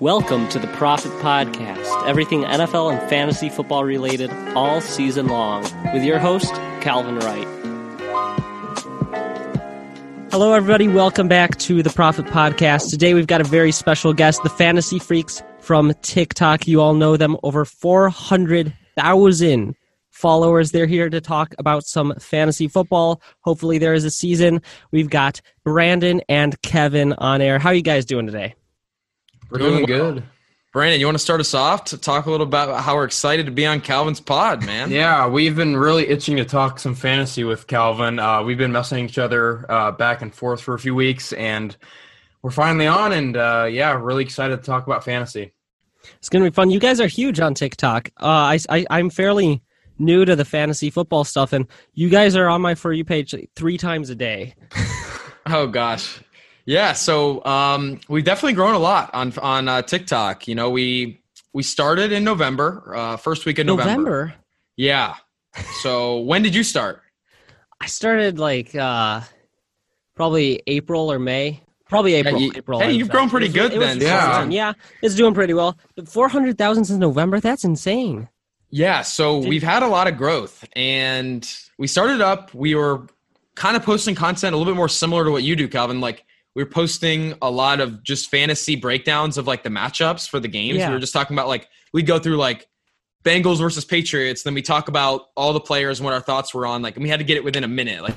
Welcome to the Profit Podcast, everything NFL and fantasy football related all season long, with your host, Calvin Wright. Hello, everybody. Welcome back to the Profit Podcast. Today we've got a very special guest, the Fantasy Freaks from TikTok. You all know them, over 400,000 followers. They're here to talk about some fantasy football. Hopefully, there is a season. We've got Brandon and Kevin on air. How are you guys doing today? We're doing good. Brandon, you want to start us off to talk a little about how we're excited to be on Calvin's pod, man? Yeah, we've been really itching to talk some fantasy with Calvin. Uh, we've been messaging each other uh, back and forth for a few weeks, and we're finally on. And uh, yeah, really excited to talk about fantasy. It's going to be fun. You guys are huge on TikTok. Uh, I, I, I'm fairly new to the fantasy football stuff, and you guys are on my For You page like, three times a day. Oh gosh, yeah. So um, we've definitely grown a lot on on uh, TikTok. You know, we we started in November, uh, first week of November. November? Yeah. So when did you start? I started like uh, probably April or May. Probably April. you, April. Hey, you've fact. grown pretty was- good was then. Yeah. fun. yeah, it's doing pretty well. But 400,000 since November, that's insane. Yeah, so Did- we've had a lot of growth and we started up, we were kind of posting content a little bit more similar to what you do, Calvin. Like we were posting a lot of just fantasy breakdowns of like the matchups for the games. Yeah. We were just talking about like we go through like Bengals versus Patriots, then we talk about all the players and what our thoughts were on. Like, and we had to get it within a minute. Like,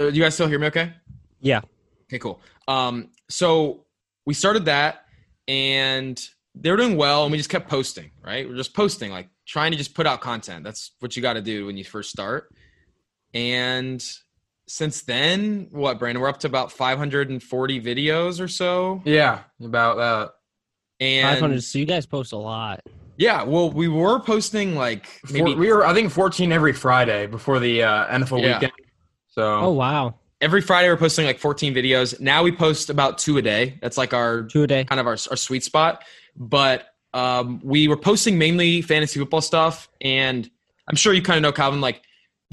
uh, you guys still hear me? Okay. Yeah. Okay, cool. Um, so we started that and they were doing well and we just kept posting, right? We're just posting, like trying to just put out content. That's what you got to do when you first start. And since then, what, Brandon? We're up to about 540 videos or so. Yeah, about that. And 500. So you guys post a lot. yeah, well, we were posting like maybe Four, we were, I think, 14 every Friday before the uh, NFL Yeah. weekend. So Oh, wow. every Friday we're posting like 14 videos. Now we post about two a day. That's like our Two a day. kind of our, our sweet spot. But um, we were posting mainly fantasy football stuff, and I'm sure you kind of know, Calvin. Like,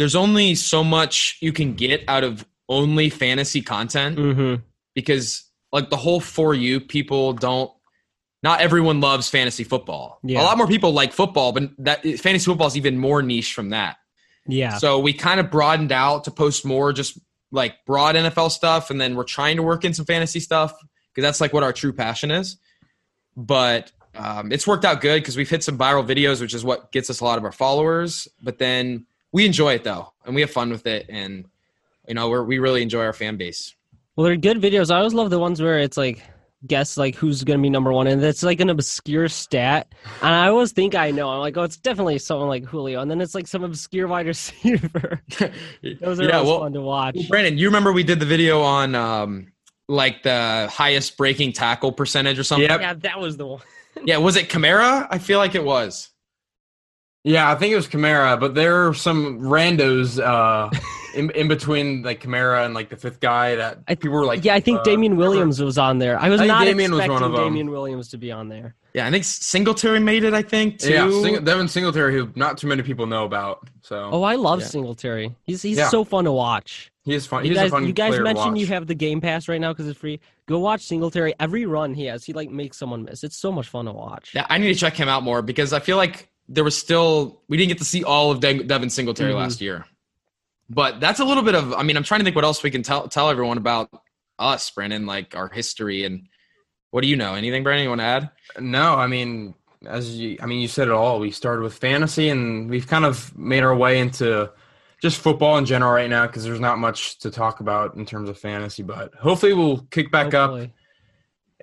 there's only so much you can get out of only fantasy content Mm-hmm. because, like, the whole for you people don't. Not everyone loves fantasy football. Yeah. A lot more people like football, but that fantasy football is even more niche from that. Yeah. So we kind of broadened out to post more just like broad NFL stuff, and then we're trying to work in some fantasy stuff because that's like what our true passion is. But um, it's worked out good because we've hit some viral videos, which is what gets us a lot of our followers. But then we enjoy it though, and we have fun with it, and you know we're, we really enjoy our fan base. Well, they're good videos. I always love the ones where it's like guess like who's gonna be number one, and it's like an obscure stat. And I always think I know. I'm like, oh, it's definitely someone like Julio, and then it's like some obscure wide receiver. Those are yeah, always well, fun to watch. well, Brandon, you remember we did the video on um, like the highest breaking tackle percentage or something? Yep. Yeah, that was the one. Yeah, was it Kamara? I feel like it was. Yeah, I think it was Kamara, but there are some randos uh, in, in between like Kamara and like the fifth guy that I- people were like. Yeah, I think uh, Damien Williams was on there. I was I not Damien was expecting one of them. Damien Williams to be on there. Yeah, I think Singletary made it. I think too. Yeah, Sing- Devin Singletary, who not too many people know about. So Oh, I love Yeah. Singletary. He's he's Yeah. so fun to watch. he is fun. You He's guys, a fun you guys mentioned you have the Game Pass right now because it's free. Go watch Singletary. Every run he has, he like makes someone miss. It's so much fun to watch. Yeah, I need to check him out more because I feel like there was still we didn't get to see all of De- Devin Singletary Mhm. last year. But that's a little bit of I mean, I'm trying to think what else we can tell tell everyone about us, Brandon, like our history and what do you know? Anything, Brandon, you want to add? No, I mean, as you, I mean, you said it all. We started with fantasy, and we've kind of made our way into just football in general right now because there's not much to talk about in terms of fantasy. But hopefully, we'll kick back up Hopefully.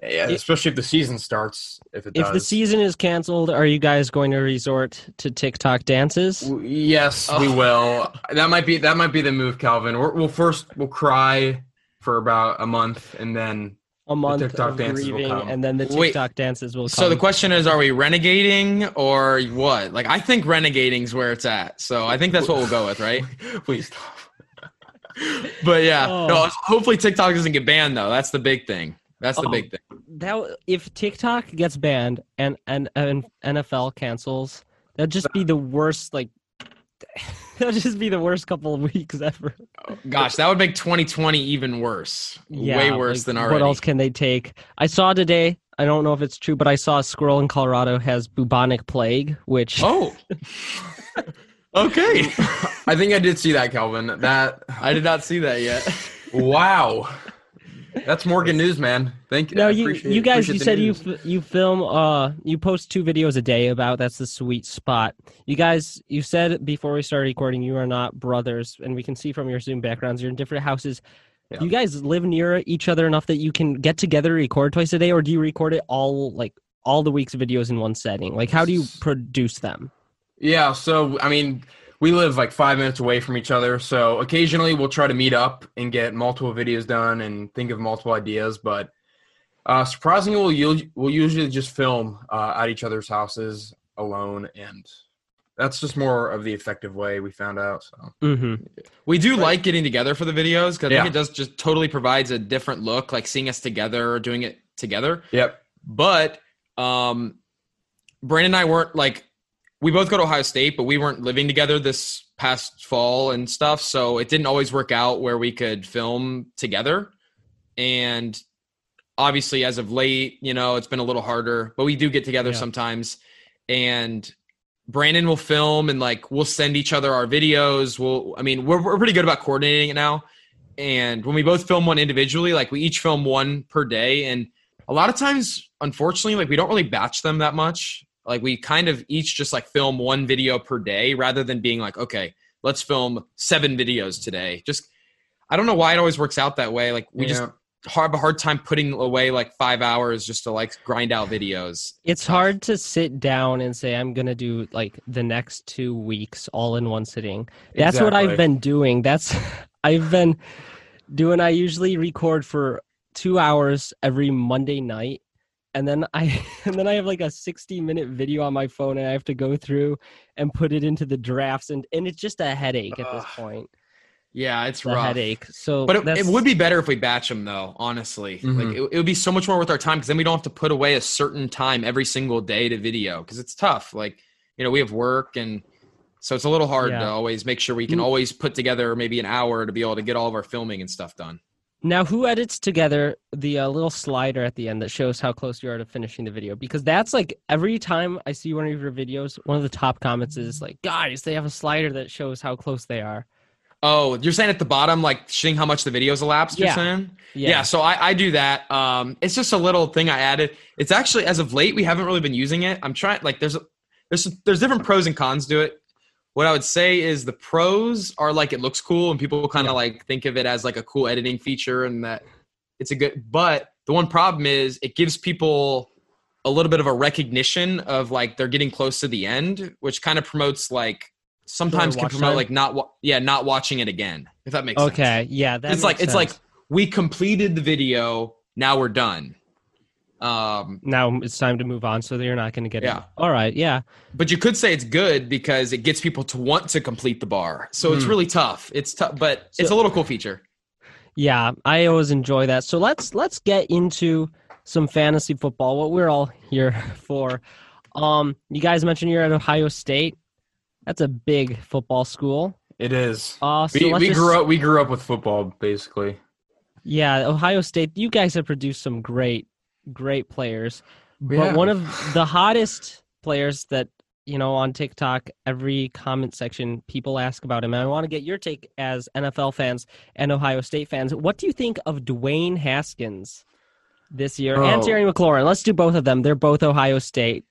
Yeah, especially if the season starts. If it If does. the season is canceled, are you guys going to resort to TikTok dances? W- Yes, we Oh. will. That might be that might be the move, Calvin. We're, we'll first we'll cry for about a month, and then A month TikTok of dances will grieving, come. and then the Wait. TikTok dances will come. So the question is, are we renegading or what? Like, I think renegading's where it's at. So I think that's what we'll go with, right? please stop. But yeah, Oh. no. Hopefully TikTok doesn't get banned though. That's the big thing. That's the Oh. big thing. that if TikTok gets banned and and, and NFL cancels, that'd just be the worst. Like that'd just be the worst couple of weeks ever. Oh, gosh, that would make 2020 even worse. Yeah, Way worse like, than already. What else can they take? I saw today. I don't know if it's true, but I saw a squirrel in Colorado has bubonic plague, which Oh. okay. I think I did see that, Calvin. That I did not see that yet. wow, that's Morgan News, man. Thank you. No, you you guys, you said you f- you film uh you post two videos a day about that's the sweet spot. You guys, you said before we started recording you are not brothers, and we can see from your Zoom backgrounds you're in different houses. Yeah. You guys live near each other enough that you can get together, record twice a day, or do you record it all like all the week's videos in one setting? Like, how do you produce them? Yeah, so I mean, we live like five minutes away from each other, so occasionally we'll try to meet up and get multiple videos done and think of multiple ideas. But uh, surprisingly, we'll we'll usually just film uh, at each other's houses alone, and that's just more of the effective way we found out. So Mm-hmm. We do like getting together for the videos because Yeah. it does just totally provides a different look, like seeing us together or doing it together. yep, But um, Brandon and I weren't like we both go to Ohio State, but we weren't living together this past fall and stuff. So it didn't always work out where we could film together. And obviously, as of late, you know, it's been a little harder, but we do get together Yeah. sometimes. And Brandon will film and like we'll send each other our videos. We'll, I mean, we're, we're pretty good about coordinating it now. And when we both film one individually, like we each film one per day. And a lot of times, unfortunately, like we don't really batch them that much. Like we kind of each just like film one video per day rather than being like, okay, let's film seven videos today. Just, I don't know why it always works out that way. Like we just have a hard time putting away like five hours just to like grind out videos. It's hard to sit down and say I'm gonna do like the next two weeks all in one sitting. That's what I've been doing. That's I've been doing. I usually record for two hours every Monday night, and then I and then I have like a 60 minute video on my phone, and I have to go through and put it into the drafts, and and it's just a headache at this point. Yeah, it's It's a rough. headache. So, But it, it would be better if we batch them, though. Honestly, Mhm. like it, it would be so much more worth our time because then we don't have to put away a certain time every single day to video because it's tough. Like you know, we have work and so it's a little hard Yeah. to always make sure we can always put together maybe an hour to be able to get all of our filming and stuff done. Now, who edits together the uh, little slider at the end that shows how close you are to finishing the video? Because that's like every time I see one of your videos, one of the top comments is like, "Guys, they have a slider that shows how close they are." Oh, you're saying at the bottom, like seeing how much the video's elapsed. You're Yeah. saying, Yeah. so I, I do that. Um, it's just a little thing I added. It's actually as of late we haven't really been using it. I'm trying like there's there's there's different pros and cons to it. What I would say is the pros are like it looks cool and people kind of like think of it as like a cool editing feature and that it's a good. But the one problem is it gives people a little bit of a recognition of like they're getting close to the end, which kind of promotes like sometimes can promote time? like not wa- yeah not watching it again if that makes sense Okay. Yeah. That it's like makes it's like we completed the video now we're done um now it's time to move on, so that you're not going to get Yeah. it. All right. Yeah. but you could say it's good because it gets people to want to complete the bar so it's Hmm. really tough it's tough but it's a little cool feature Yeah, I always enjoy that. So let's let's get into some fantasy football. What we're all here for. Um, you guys mentioned you're at Ohio State. That's a big football school. it is. Uh, so we we just- grew up we grew up with football basically. Yeah, Ohio State. You guys have produced some great, great players. But Yeah. one of the hottest players that you know on TikTok, every comment section, people ask about him. And I want to get your take as NFL fans and Ohio State fans. What do you think of Dwayne Haskins this year and Oh. Terry McLaurin? Let's do both of them. They're both Ohio State.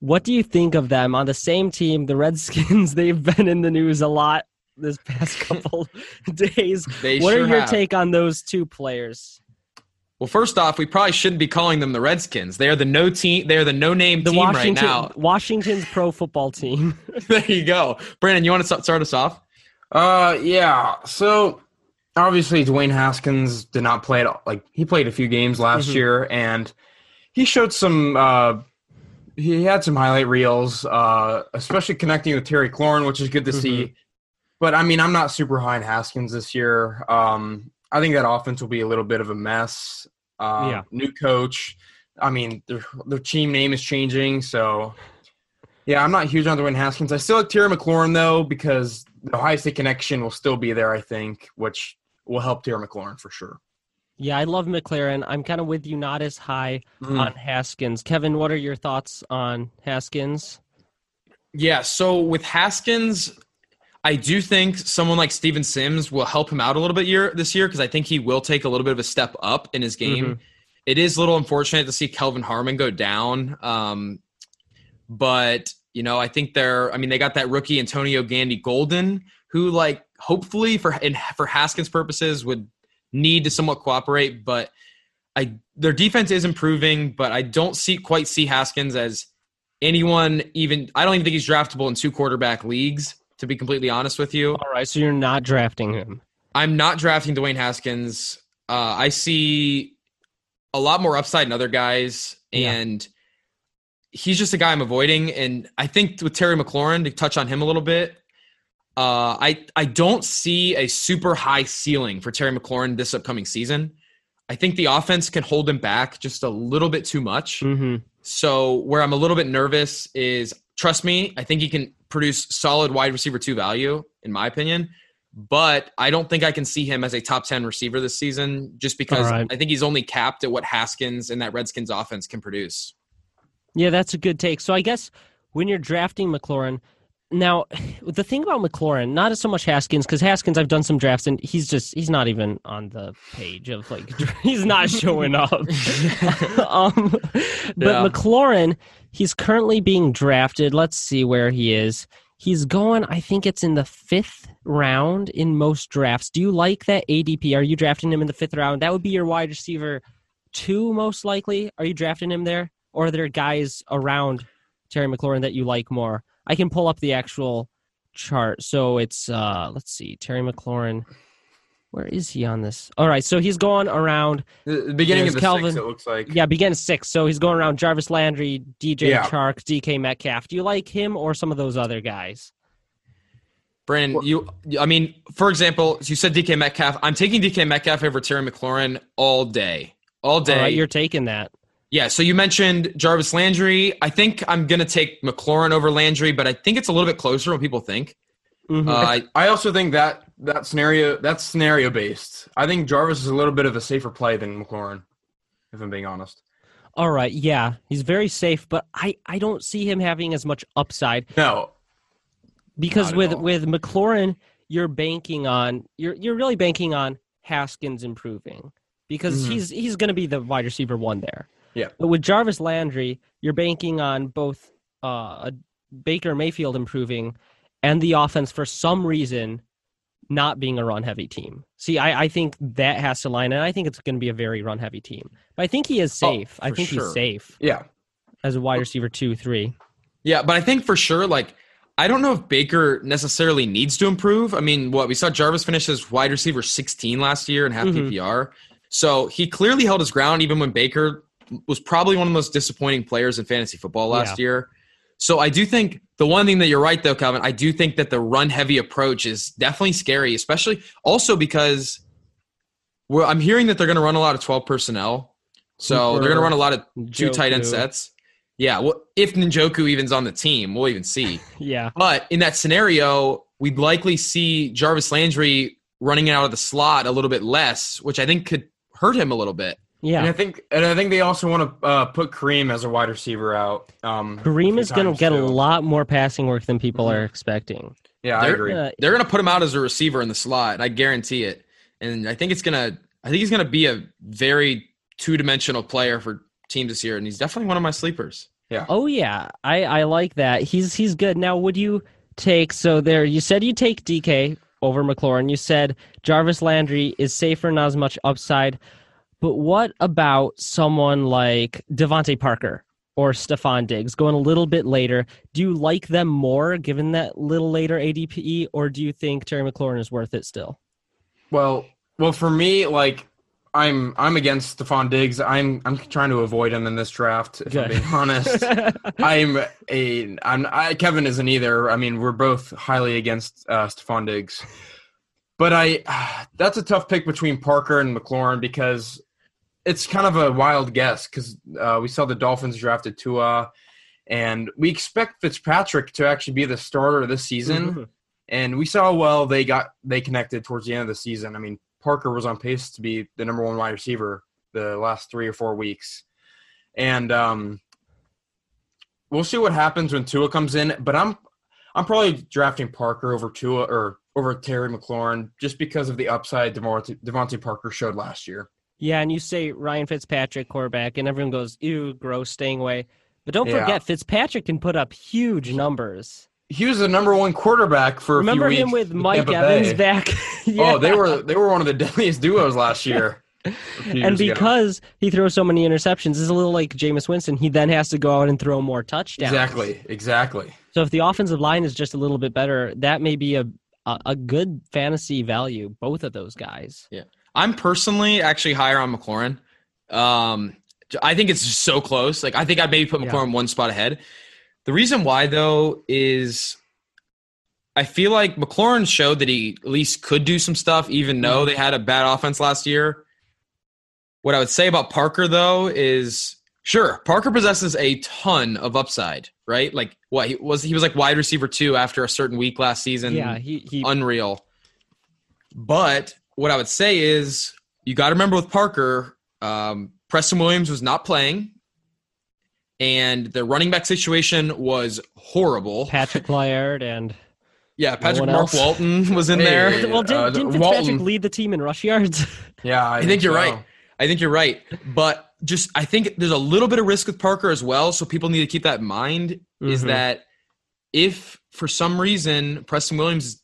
What do you think of them on the same team? The Redskins. They've been in the news a lot this past couple days. they What sure are your have. take on those two players? Well, first off, we probably shouldn't be calling them the Redskins. They are the no team. They are the no name The team Washington right now. Washington's pro football team. there you go, Brandon. You want to start us off? Uh, yeah. So obviously, Dwayne Haskins did not play at all. Like he played a few games last Mhm. year, and he showed some. Uh, he had some highlight reels, uh, especially connecting with Terry McLaurin, which is good to see. But I mean, I'm not super high on Haskins this year. Um, I think that offense will be a little bit of a mess. Uh, Yeah. New coach. I mean, their their team name is changing, so yeah, I'm not huge on Dwayne Haskins. I still like Terry McLaurin though because the Ohio State connection will still be there. I think, which will help Terry McLaurin for sure. yeah, I love McLaurin. I'm kind of with you, not as high Hmm. on Haskins. Kevin, what are your thoughts on Haskins? Yeah. So with Haskins, I do think someone like Steven Sims will help him out a little bit year this year because I think he will take a little bit of a step up in his game. Mhm. It is a little unfortunate to see Kelvin Harmon go down. Um, but you know, I think they're. I mean, they got that rookie Antonio Gandy Golden, who like hopefully for in, for Haskins purposes would need to somewhat cooperate. But I their defense is improving, but I don't see quite see Haskins as anyone even. I don't even think he's draftable in two quarterback leagues. To be completely honest with you, All right, so you're not drafting him. I'm not drafting Dwayne Haskins. Uh, I see a lot more upside in other guys, Yeah. and he's just a guy I'm avoiding. And I think with Terry McLaurin, to touch on him a little bit, uh, I I don't see a super high ceiling for Terry McLaurin this upcoming season. I think the offense can hold him back just a little bit too much. hmm So where I'm a little bit nervous is trust me, I think he can produce solid wide receiver two value, in my opinion. But I don't think I can see him as a top 10 receiver this season just because All right. I think he's only capped at what Haskins and that Redskins offense can produce. Yeah, that's a good take. So I guess when you're drafting McLaurin, now the thing about McLaurin, not as so much Haskins, because Haskins, I've done some drafts and he's just he's not even on the page of like he's not showing up. um, but Yeah. McLaurin, he's currently being drafted. Let's see where he is. He's going. I think it's in the fifth round in most drafts. Do you like that ADP? Are you drafting him in the fifth round? That would be your wide receiver two, most likely. Are you drafting him there, or are there guys around Terry McLaurin that you like more? I can pull up the actual chart. So it's uh let's see, Terry McLaurin. Where is he on this? All right, so he's going around. The, the beginning There's of the Calvin. six, it looks like. Yeah, begin six. So he's going around Jarvis Landry, DJ Yeah. Chark, DK Metcalf. Do you like him or some of those other guys? Brandon, you, I mean, for example, you said DK Metcalf. I'm taking DK Metcalf over Terry McLaurin all day. All day. All right, you're taking that. Yeah, so you mentioned Jarvis Landry. I think I'm going to take McLaurin over Landry, but I think it's a little bit closer than people think. Mhm. Uh, I, I also think that that scenario that's scenario based. I think Jarvis is a little bit of a safer play than McLaurin, if I'm being honest. All right, yeah, he's very safe, but I I don't see him having as much upside No, because with all. with McLaurin, you're banking on you're you're really banking on Haskins improving because Mhm. he's he's going to be the wide receiver one there. Yeah. But with Jarvis Landry, you're banking on both uh, a Baker Mayfield improving and the offense for some reason not being a run heavy team. See, I, I think that has to line, and I think it's going to be a very run heavy team. But I think he is safe. I think sure. he's safe yeah, as a wide receiver two, three. yeah, but I think for sure, like, I don't know if Baker necessarily needs to improve. I mean, what we saw Jarvis finish as wide receiver 16 last year and half Mhm. PPR. So he clearly held his ground even when Baker was probably one of the most disappointing players in fantasy football last year. So I do think the one thing that you're right though, Calvin, I do think that the run heavy approach is definitely scary, especially also because we're, I'm hearing that they're going to run a lot of 12 personnel. So they're going to run a lot of two tight end sets. Yeah, well, if Njoku even's on the team, we'll even see. Yeah. But in that scenario, we'd likely see Jarvis Landry running out of the slot a little bit less, which I think could hurt him a little bit. Yeah. and I think and I think they also want to uh, put Kareem as a wide receiver out. Um, Kareem is going to times, get a lot more passing work than people Mm-hmm. are expecting. Yeah, I They're- agree. Uh, They're going to put him out as a receiver in the slot. I guarantee it. And I think it's going to. I think he's going to be a very two-dimensional player for teams this year, and he's definitely one of my sleepers. Yeah. Oh yeah, I I like that. He's he's good. Now, would you take so there? You said you take DK over McLaurin. You said Jarvis Landry is safer, not as much upside. But what about someone like DeVante Parker or Stefon Diggs going a little bit later? Do you like them more given that little later ADP, or do you think Terry McLaurin is worth it still? Well, well, for me, like I'm I'm against Stefon Diggs. I'm I'm trying to avoid him in this draft. If I'm Good. being honest, I'm a I'm I, Kevin isn't either. I mean, we're both highly against uh, Stefon Diggs, but I that's a tough pick between Parker and McLaurin because it's kind of a wild guess because uh, we saw the Dolphins drafted Tua, and we expect Fitzpatrick to actually be the starter this season Mhm. and we saw well they got they connected towards the end of the season. I mean, Parker was on pace to be the number one wide receiver the last three or four weeks, and um, we'll see what happens when Tua comes in. But I'm I'm probably drafting Parker over Tua or over Terry McLaurin just because of the upside DeVante, DeVante Parker showed last year. Yeah, and you say Ryan Fitzpatrick quarterback, and everyone goes, "Ew, gross, staying away." But don't Yeah. forget, Fitzpatrick can put up huge numbers. He was the number one quarterback for. Remember a few him weeks with Mike Tampa Evans Bay. back? Oh, yeah. Oh, they were they were one of the deadliest duos last year. and years ago. because he throws so many interceptions, it's a little like Jameis Winston. He then has to go out and throw more touchdowns. exactly, exactly. So if the offensive line is just a little bit better, that may be a a, a good fantasy value. Both of those guys. I'm personally actually higher on McLaurin. Um, I think it's just so close. Like I think I'd maybe put Yeah. McLaurin one spot ahead. The reason why though is I feel like McLaurin showed that he at least could do some stuff, even though they had a bad offense last year. What I would say about Parker though is sure Parker possesses a ton of upside, right? Like what he was he was like wide receiver two after a certain week last season yeah, he he. unreal. But what I would say is you got to remember with Parker, um, Preston Williams was not playing, and the running back situation was horrible. Patrick Laird and yeah, Patrick one Mark else. Walton was in Hey, there. Yeah, well, did, uh, didn't Fitzpatrick Walton. lead the team in rush yards? Yeah, I, I think you're so. right. I think you're right. But just I think there's a little bit of risk with Parker as well, so people need to keep that in mind. Is Mhm. that if for some reason Preston Williams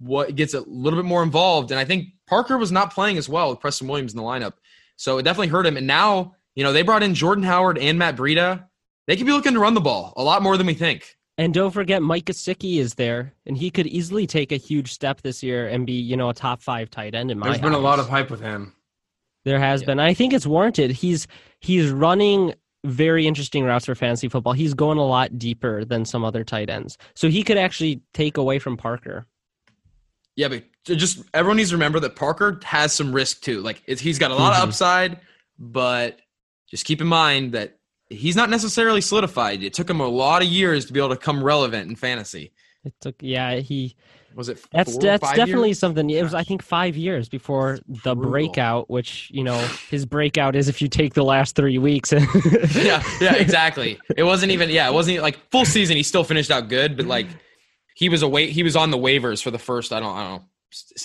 what gets a little bit more involved, and I think Parker was not playing as well with Preston Williams in the lineup, so it definitely hurt him. And now you know they brought in Jordan Howard and Matt Breida. They could be looking to run the ball a lot more than we think. And don't forget, Mike Gesicki is there, and he could easily take a huge step this year and be, you know, a top five tight end in my. There's been a lot of hype with him. There has been. I think it's warranted. He's he's running very interesting routes for fantasy football. He's going a lot deeper than some other tight ends, so he could actually take away from Parker. Yeah, but just everyone needs to remember that Parker has some risk too. Like it's, he's got a lot Mhm. of upside, but just keep in mind that he's not necessarily solidified. It took him a lot of years to be able to come relevant in fantasy. It took, yeah, he. Was it? That's that's definitely years? something. It was, I think, five years before the Brutal. breakout. Which you know, his breakout is if you take the last three weeks. yeah, yeah, exactly. It wasn't even. Yeah, it wasn't even, like full season. He still finished out good, but like he was away. He was on the waivers for the first. I don't. I don't know.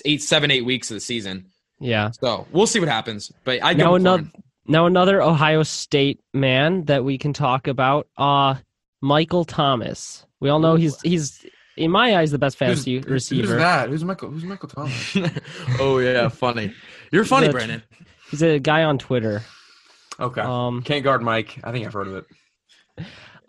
Eight, seven, eight weeks of the season. yeah. So we'll see what happens. But I Now go another now another Ohio State man that we can talk about. Uh Michael Thomas. We all know he's he's in my eyes the best fantasy who's, receiver. Who's that? Who's Michael? Who's Michael Thomas? oh yeah, funny. You're funny, The- Brandon. He's a guy on Twitter. Okay. Um Can't guard Mike. I think I've heard of it.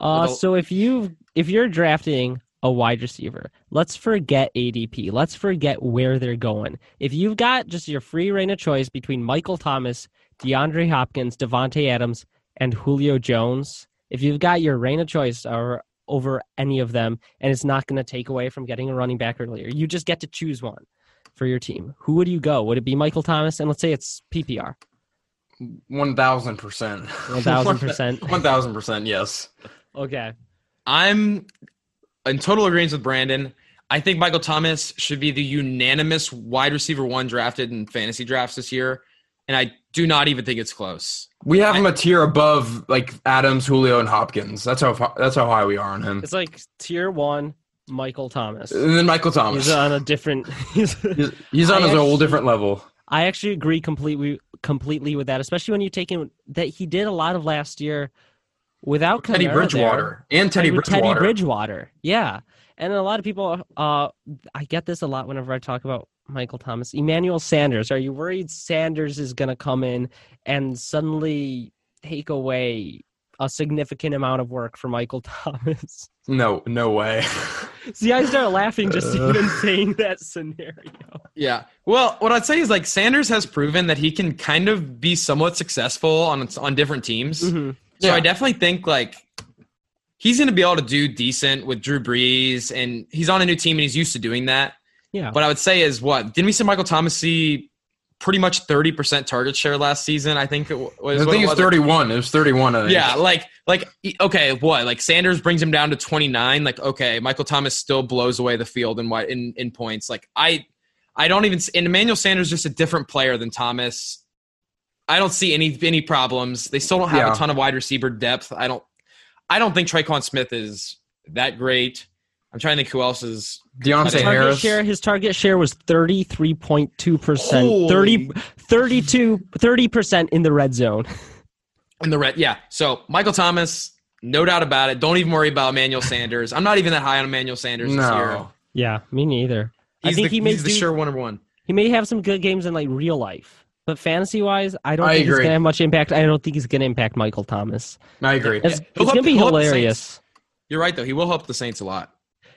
uh Little- so if you if you're drafting a wide receiver, let's forget ADP. Let's forget where they're going. If you've got just your free reign of choice between Michael Thomas, DeAndre Hopkins, Davante Adams, and Julio Jones, if you've got your reign of choice or over any of them, and it's not going to take away from getting a running back earlier, you just get to choose one for your team. Who would you go? Would it be Michael Thomas? And let's say it's PPR. One thousand percent. 1000%. One thousand percent. Yes. Okay. I'm in total agreement with Brandon. I think Michael Thomas should be the unanimous wide receiver one drafted in fantasy drafts this year, and I do not even think it's close. We have him a tier above like Adams, Julio, and Hopkins. That's how that's how high we are on him. It's like tier one, Michael Thomas. And then Michael Thomas. He's on a different. He's, He's, he's on I his whole different level. I actually agree completely completely with that, especially when you take in that he did a lot of last year without Teddy Bridgewater and there, Teddy and with Bridgewater. Teddy Bridgewater, yeah. And a lot of people, uh, I get this a lot whenever I talk about Michael Thomas. Emmanuel Sanders. Are you worried Sanders is going to come in and suddenly take away a significant amount of work for Michael Thomas? No, no way. See, I start laughing just Uh. even saying that scenario. Yeah. Well, what I'd say is like Sanders has proven that he can kind of be somewhat successful on on different teams. Mhm. So Yeah. I definitely think like he's going to be able to do decent with Drew Brees, and he's on a new team and he's used to doing that. Yeah. What I would say is what didn't we see Michael Thomas see pretty much thirty percent target share last season? I think it was. I think it it's was. 31. It was 31. Yeah, like like okay, what like Sanders brings him down to twenty nine. Like okay, Michael Thomas still blows away the field in what in in points. Like I I don't even. s- And Emmanuel Sanders is just a different player than Thomas. I don't see any any problems. They still don't have Yeah. a ton of wide receiver depth. I don't. I don't think Tre'Quan Smith is that great. I'm trying to think who else is. Deonte Target Target Harris. share, his target share was 33.2%. Holy. 30, 32, 30% in the red zone. in the red. Yeah. So Michael Thomas, no doubt about it. Don't even worry about Emmanuel Sanders. I'm not even that high on Emmanuel Sanders this year. No. Yeah, me neither. I think the, he may he's the sure one number one. He may have some good games in like real life, but fantasy wise, I don't I think he's gonna have much impact. I don't think he's gonna impact Michael Thomas. I agree. It's, it's gonna be he'll help the hilarious. You're right though. He will help the Saints a lot.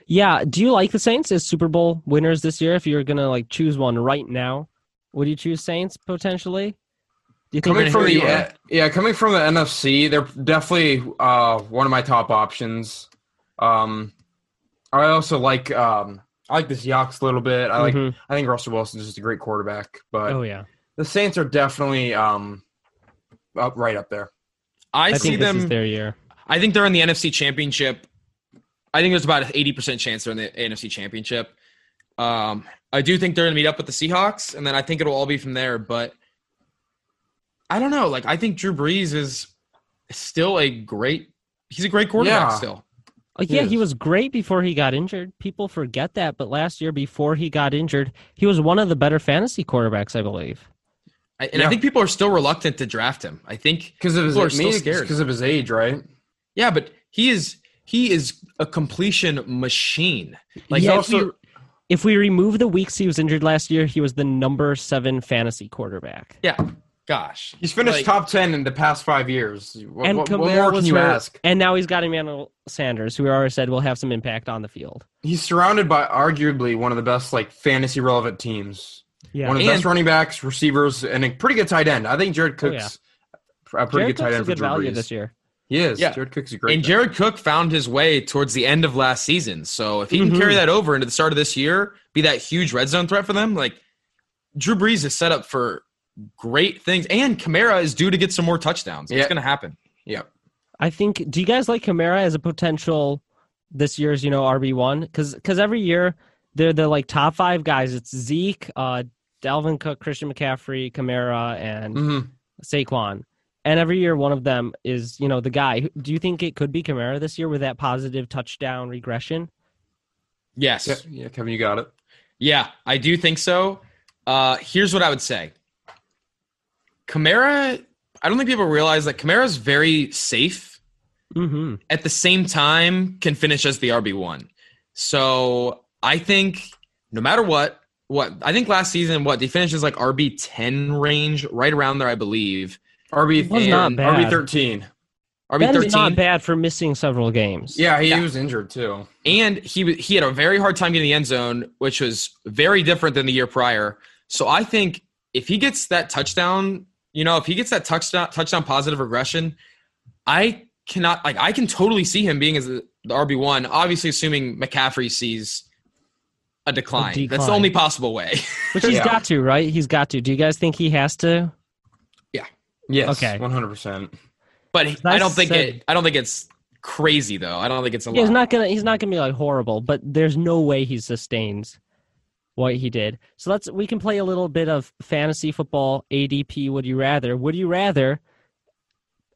Yeah. Do you like the Saints as Super Bowl winners this year? If you're gonna like choose one right now, would you choose Saints potentially? Do you think Coming from the uh, yeah, coming from the NFC, they're definitely uh, one of my top options. Um, I also like um, I like the Seahawks a little bit. I like Mhm. I think Russell Wilson's just a great quarterback, but Oh yeah. The Saints are definitely um, up right up there. I, I see think this them. is their year. I think they're in the NFC Championship. I think there's about an 80% chance they're in the NFC Championship. Um, I do think they're going to meet up with the Seahawks, and then I think it'll all be from there. But I don't know. Like I think Drew Brees is still a great. He's a great quarterback Yeah. still. Oh, yeah, he was great before he got injured. People forget that, but last year before he got injured, he was one of the better fantasy quarterbacks, I believe. I, and I think people are still reluctant to draft him. I think Because of his People are still scared. Because of his age, right? Yeah, but he is he is a completion machine. Like yeah, he if, we, if we remove the weeks he was injured last year, he was the number seven fantasy quarterback. yeah, gosh, He's finished Like- top ten in the past five years. What, and what, what more can you hurt, ask? And now he's got Emmanuel Sanders, who we already said will have some impact on the field. He's surrounded by arguably one of the best like fantasy relevant teams. Yeah, One of the best running backs, receivers, and a pretty good tight end. I think Jared Oh, yeah. Cook's a pretty Jared good tight end a for good Drew value Brees. this year. He is. Yeah. Jared Cook's a great. and pick. Jared Cook found his way towards the end of last season. So if he can Mhm. carry that over into the start of this year, be that huge red zone threat for them, like Drew Brees is set up for great things. And Kamara is due to get some more touchdowns. It's going to happen. Yep. I think. Do you guys like Kamara as a potential this year's you know RB one? Because every year they're the like top five guys. It's Zeke, uh, Dalvin Cook, Christian McCaffrey, Kamara, and Mhm. Saquon. And every year one of them is you know the guy. Do you think it could be Kamara this year with that positive touchdown regression? Yes. Yeah, yeah, Kevin, you got it. Yeah, I do think so. Uh, here's what I would say. Kamara, I don't think people realize that Kamara's very safe. Mm-hmm. At the same time, can finish as the RB one. So I think no matter what, what I think last season, what they finished as like RB ten range, right around there, I believe. RB was not and bad. RB thirteen. RB That is not thirteen, bad for missing several games. Yeah, he Yeah. was injured too. and he he had a very hard time getting the end zone, which was very different than the year prior. So I think if he gets that touchdown, you know, if he gets that touchdown touchdown positive regression, I cannot like I can totally see him being as the, the RB one. Obviously, assuming McCaffrey sees a decline. That's the only possible way. Which he's Yeah. got to, right? He's got to. Do you guys think he has to? Yeah. Yes. Okay. One hundred percent. but I I don't think said- it. I don't think it's crazy though. I don't think it's a Yeah, he's lot. not gonna. He's not gonna be like horrible, but there's no way he sustains what he did. So let's. We can play a little bit of fantasy football ADP. Would you rather? Would you rather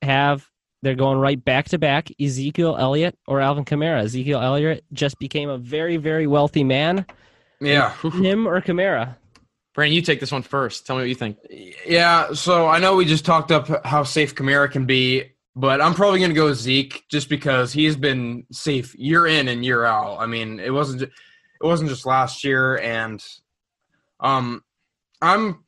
have? They're going right back to back. Ezekiel Elliott or Alvin Kamara. Ezekiel Elliott just became a very, very wealthy man. Yeah. Him or Kamara? Brandon, you take this one first. Tell me what you think. Yeah, so I know we just talked up how safe Kamara can be, but I'm probably going to go Zeke just because he's been safe year in and year out. I mean, it wasn't it wasn't just last year, and Um, I'm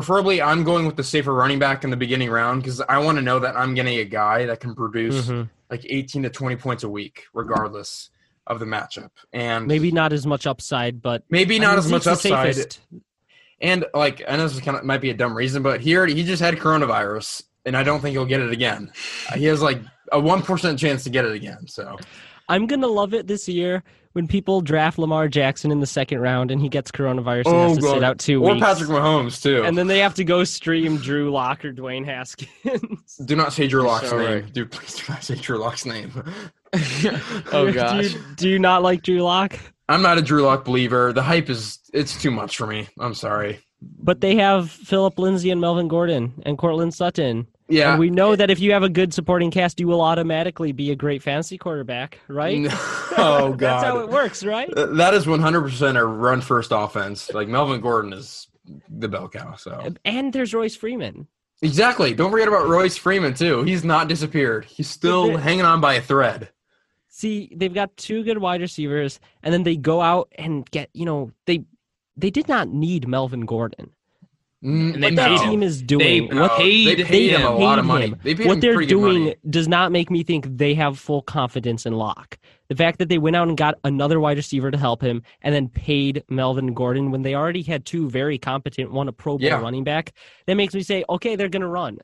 preferably I'm going with the safer running back in the beginning round because I want to know that I'm getting a guy that can produce Mhm. like 18 to 20 points a week, regardless of the matchup. And Maybe not as much upside, but maybe I not mean, as much upside. safest. And like I know this is kind of might be a dumb reason, but he already he just had coronavirus, and I don't think he'll get it again. He has like a one percent chance to get it again. So I'm gonna love it this year when people draft Lamar Jackson in the second round and he gets coronavirus and oh, has to sit out two Oh, or weeks. Patrick Mahomes too. and then they have to go stream Drew Lock or Dwayne Haskins. do not say Drew Lock's so name, right. dude. Please do not say Drew Lock's name. oh do, gosh. you, do you not like Drew Lock? I'm not a Drew Lock believer. The hype is it's too much for me. I'm sorry. But they have Phillip Lindsay and Melvin Gordon and Courtland Sutton. Yeah, And we know that if you have a good supporting cast, you will automatically be a great fantasy quarterback, right? oh god, That's how it works, right? That is 100% a run first offense. Like Melvin Gordon is the bell cow. So And there's Royce Freeman. exactly. Don't forget about Royce Freeman too. He's not disappeared. He's still hanging on by a thread. See, they've got two good wide receivers, and then they go out and get, you know, they they did not need Melvin Gordon. Mm, And they What that team is doing, They what paid they paid him a paid lot of money. him. They paid what him they're doing money. does not make me think they have full confidence in Lock. The fact that they went out and got another wide receiver to help him and then paid Melvin Gordon when they already had two very competent, one a Pro Bowl Yeah. running back, that makes me say, okay, they're going to run.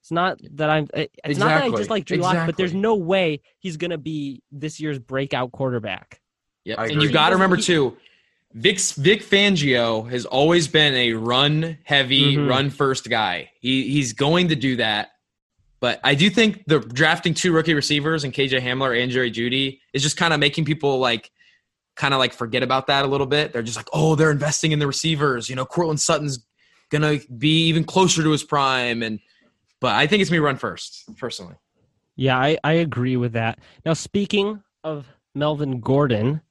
It's not that I'm. It's not that I Exactly. just like Drew Lock, but there's no way he's going to be this year's breakout quarterback. Yep. And you've got to remember doesn't- too, Vic Vic Fangio has always been a run heavy, Mhm. run first guy. He he's going to do that. But I do think the drafting two rookie receivers and KJ Hamler and Jerry Jeudy is just kind of making people like kind of like forget about that a little bit. They're just like, oh, they're investing in the receivers. You know, Courtland Sutton's gonna be even closer to his prime. And but I think it's me run first, personally. Yeah, I, I agree with that. Now, speaking of Melvin Gordon,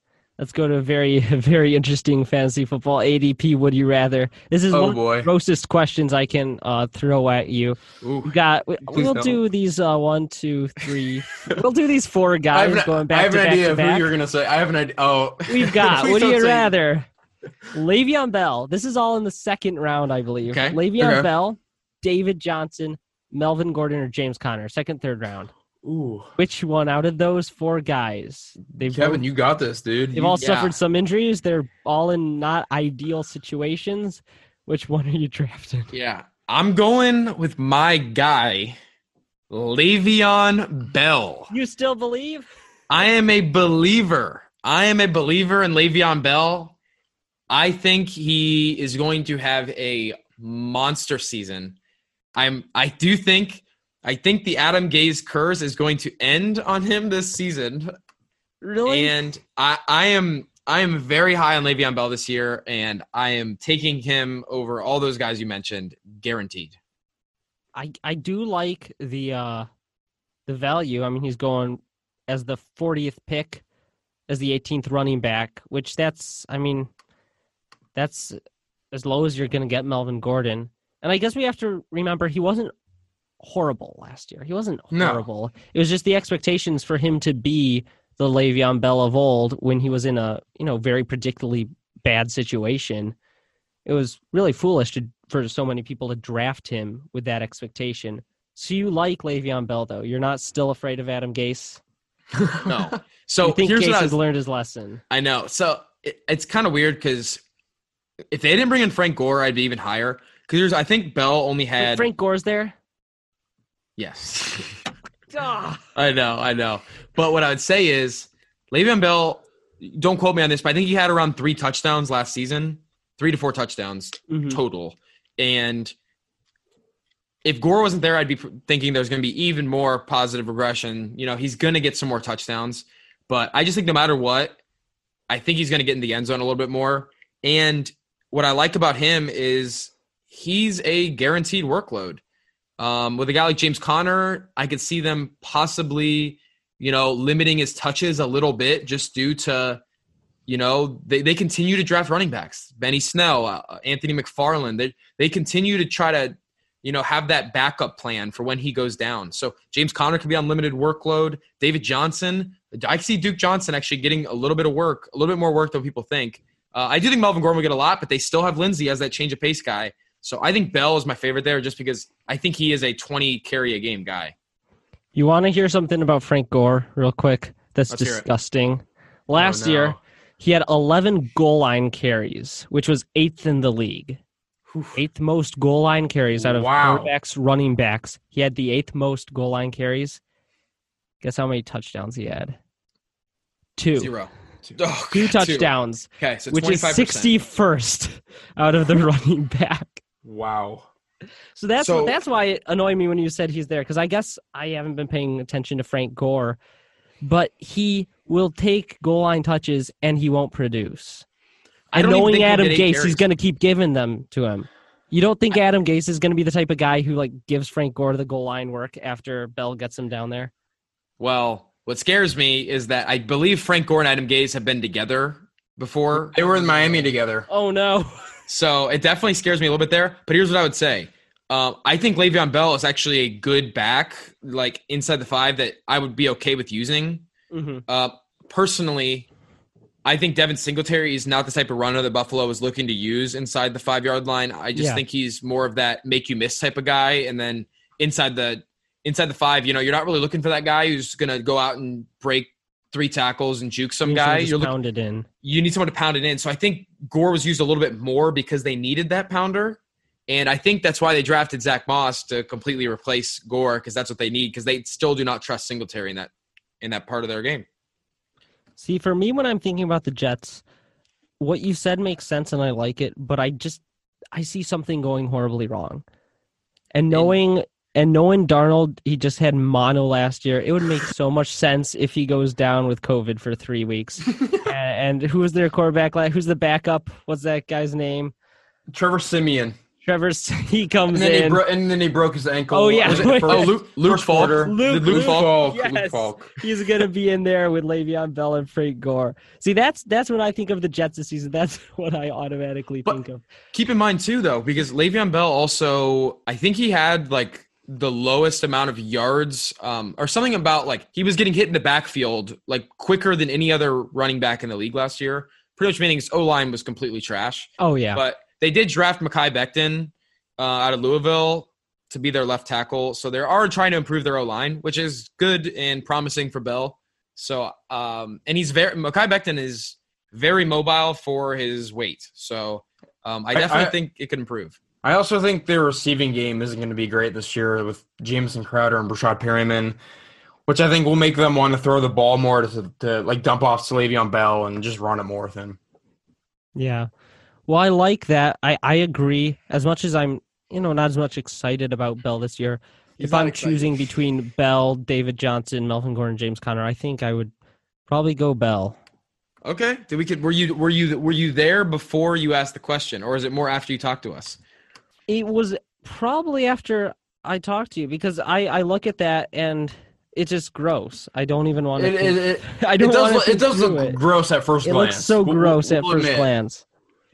let's go to a very, very interesting fantasy football ADP. Would you rather? This is Oh, one of the grossest questions I can uh, throw at you. Ooh. we got. We, we'll don't. do these uh, one, two, three. we'll do these four I guys an, going I have to an back idea to of who you're gonna say. I have an idea. Oh, We've got. Would you rather? Le'Veon Bell. This is all in the second round, I believe. Okay, Le'Veon okay. Bell, David Johnson, Melvin Gordon, or James Conner. Second, third round. Ooh, Which one out of those four guys? They've Kevin, both- you got this, dude. they've all yeah. suffered some injuries. They're all in not ideal situations. Which one are you drafting? Yeah. I'm going with my guy, Le'Veon Bell. You still believe? I am a believer. I am a believer in Le'Veon Bell. I think he is going to have a monster season. I'm I do think I think the Adam Gase curse is going to end on him this season. Really? And I, I am I am very high on Le'Veon Bell this year, and I am taking him over all those guys you mentioned, guaranteed. I I do like the uh the value. I mean, he's going as the 40th pick as the 18th running back, which that's I mean that's as low as you're going to get Melvin Gordon. And I guess we have to remember he wasn't horrible last year. He wasn't No. horrible. It was just the expectations for him to be the Le'Veon Bell of old when he was in a, you know, very predictably bad situation. It was really foolish to, for so many people to draft him with that expectation. So you like Le'Veon Bell, though? You're not still afraid of Adam Gase? No. So you think here's Gase what I, has learned his lesson? I know. So it, it's kind of weird because if they didn't bring in Frank Gore, I'd be even higher. Because I think Bell only had Frank Gore's there? Yes. I know, I know. But what I would say is Le'Veon Bell. Don't quote me on this, but I think he had around three touchdowns last season, three to four touchdowns mhm. total. And if Gore wasn't there, I'd be thinking there's going to be even more positive regression. You know, he's going to get some more touchdowns, but I just think no matter what, I think he's going to get in the end zone a little bit more. And what I like about him is he's a guaranteed workload. Um, with a guy like James Conner, I could see them possibly, you know, limiting his touches a little bit just due to, you know, they, they continue to draft running backs. Benny Snell, uh, Anthony McFarland, they, they continue to try to, you know, have that backup plan for when he goes down. So James Conner could be on limited workload. David Johnson, I see Duke Johnson actually getting a little bit of work, a little bit more work than people think. Uh, I do think Melvin Gordon will get a lot, but they still have Lindsay as that change of pace guy. So I think Bell is my favorite there, just because I think he is a 20 carry a game guy. You want to hear something about Frank Gore real quick? That's Let's disgusting. Oh, Last Oh, no. year, he had 11 goal line carries, which was eighth in the league. Eighth most goal line carries out of Wow. quarterbacks, running backs. He had the eighth most goal line carries. Guess how many touchdowns he had? Two. Zero. Oh, Two touchdowns, Okay, so which is 61st out of the running back. Wow. So that's So- that's why it annoyed me when you said he's there because I guess I haven't been paying attention to Frank Gore, but he will take goal line touches and he won't produce. I And knowing Adam get eight Gase, carries. he's going to keep giving them to him. You don't think Adam Gase is going to be the type of guy who like gives Frank Gore the goal line work after Bell gets him down there? Well, what scares me is that I believe Frank Gore and Adam Gase have been together before. They were in Miami together. Oh no! So it definitely scares me a little bit there. But here's what I would say. Um, I think Le'Veon Bell is actually a good back, like inside the five, that I would be okay with using. hmm Uh, personally, I think Devin Singletary is not the type of runner that Buffalo is looking to use inside the five yard line. I just Yeah. think he's more of that make you miss type of guy. And then inside the inside the five, you know, you're not really looking for that guy who's going to go out and break three tackles and juke some guy. You're looking, pound it in. you need someone to pound it in. So I think Gore was used a little bit more because they needed that pounder. And I think that's why they drafted Zach Moss to completely replace Gore because that's what they need because they still do not trust Singletary in that in that part of their game. See, for me, when I'm thinking about the Jets, what you said makes sense and I like it, but I just I see something going horribly wrong. And knowing and knowing Darnold, he just had mono last year. It would make so much sense if he goes down with COVID for three weeks. and, and who was their quarterback? Like, who's the backup? What's that guy's name? Trevor Siemian. Trevor. He comes And then, he in. bro- and then he broke his ankle. Oh, yeah. Was it Wait. first- Oh, Luke, Luke first Falk. quarter? Luke- Luke Luke Falk. Falk. Luke Yes. Falk. He's gonna be in there with Le'Veon Bell and Frank Gore. See, that's that's when I think of the Jets this season. That's what I automatically But- think of. Keep in mind too, though, because Le'Veon Bell also, I think he had like the lowest amount of yards, um, or something about like he was getting hit in the backfield like quicker than any other running back in the league last year. Pretty much meaning his O line was completely trash. Oh yeah. But they did draft Mekhi Becton uh, out of Louisville to be their left tackle, so they are trying to improve their O line, which is good and promising for Bell. So, um, and he's very Mekhi Becton is very mobile for his weight. So, um, I I- definitely I- think it could improve. I also think their receiving game isn't going to be great this year with Jameson Crowder and Breshad Perriman, which I think will make them want to throw the ball more to, to like dump off to Le'Veon Bell and just run it more with him. Yeah. Well, I like that. I, I agree. As much as I'm, you know, not as much excited about Bell this year. He's if I'm excited. choosing between Bell, David Johnson, Melvin Gordon, James Conner, I think I would probably go Bell. Okay. Did we could were you were you were you there before you asked the question, or is it more after you talked to us? It was probably after I talked to you because I, I look at that and it's just gross. I don't even want to. It, it, it, I it don't does, look- it does look it. gross at first It glance. looks so We'll- gross we'll- at we'll first admit. glance.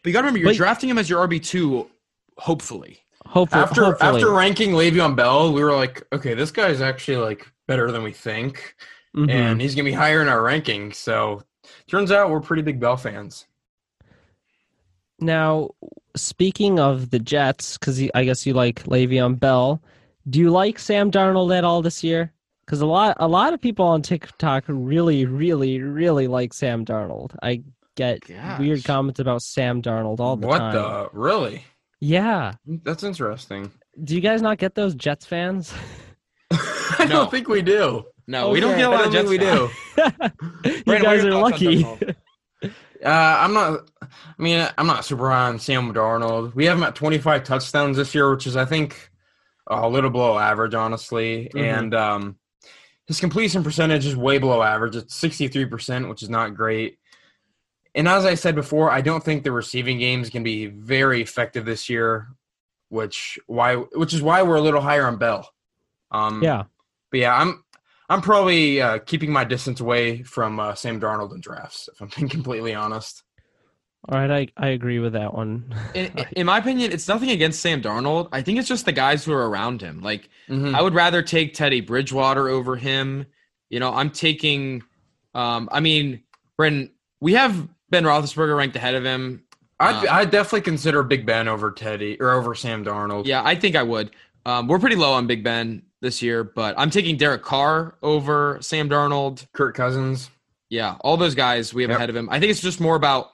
But you got to remember, you're But- drafting him as your RB two, hopefully. Hopefully, After hopefully. after ranking Le'Veon Bell, we were like, okay, this guy's actually like better than we think, Mhm. and he's gonna be higher in our ranking. So turns out we're pretty big Bell fans. Now, speaking of the Jets, because I guess you like Le'Veon Bell, do you like Sam Darnold at all this year? Because a lot, a lot of people on TikTok really, really, really like Sam Darnold. I get Gosh. weird comments about Sam Darnold all the what time. What the really? Yeah. That's interesting. Do you guys not get those Jets fans? I No. don't think we do. No, we don't get a lot of don't Jets we do. you Brandon, what guys are lucky. Uh, I'm not. I mean, I'm not super high on Sam Darnold. We have him at 25 touchdowns this year, which is, I think, a little below average, honestly. Mhm. And um, his completion percentage is way below average. It's 63%, which is not great. And as I said before, I don't think the receiving games can be very effective this year, which why which is why we're a little higher on Bell. Um, yeah. but yeah, I'm I'm probably uh, keeping my distance away from uh, Sam Darnold in drafts, if I'm being completely honest. All right. I, I agree with that one. In, in my opinion, it's nothing against Sam Darnold. I think it's just the guys who are around him. Like, Mhm. I would rather take Teddy Bridgewater over him. You know, I'm taking. Um, I mean, Brendan, we have Ben Roethlisberger ranked ahead of him. I'd, Um, I'd definitely consider Big Ben over Teddy or over Sam Darnold. Yeah, I think I would. Um, we're pretty low on Big Ben this year, but I'm taking Derek Carr over Sam Darnold. Kirk Cousins. Yeah, all those guys we have Yep. ahead of him. I think it's just more about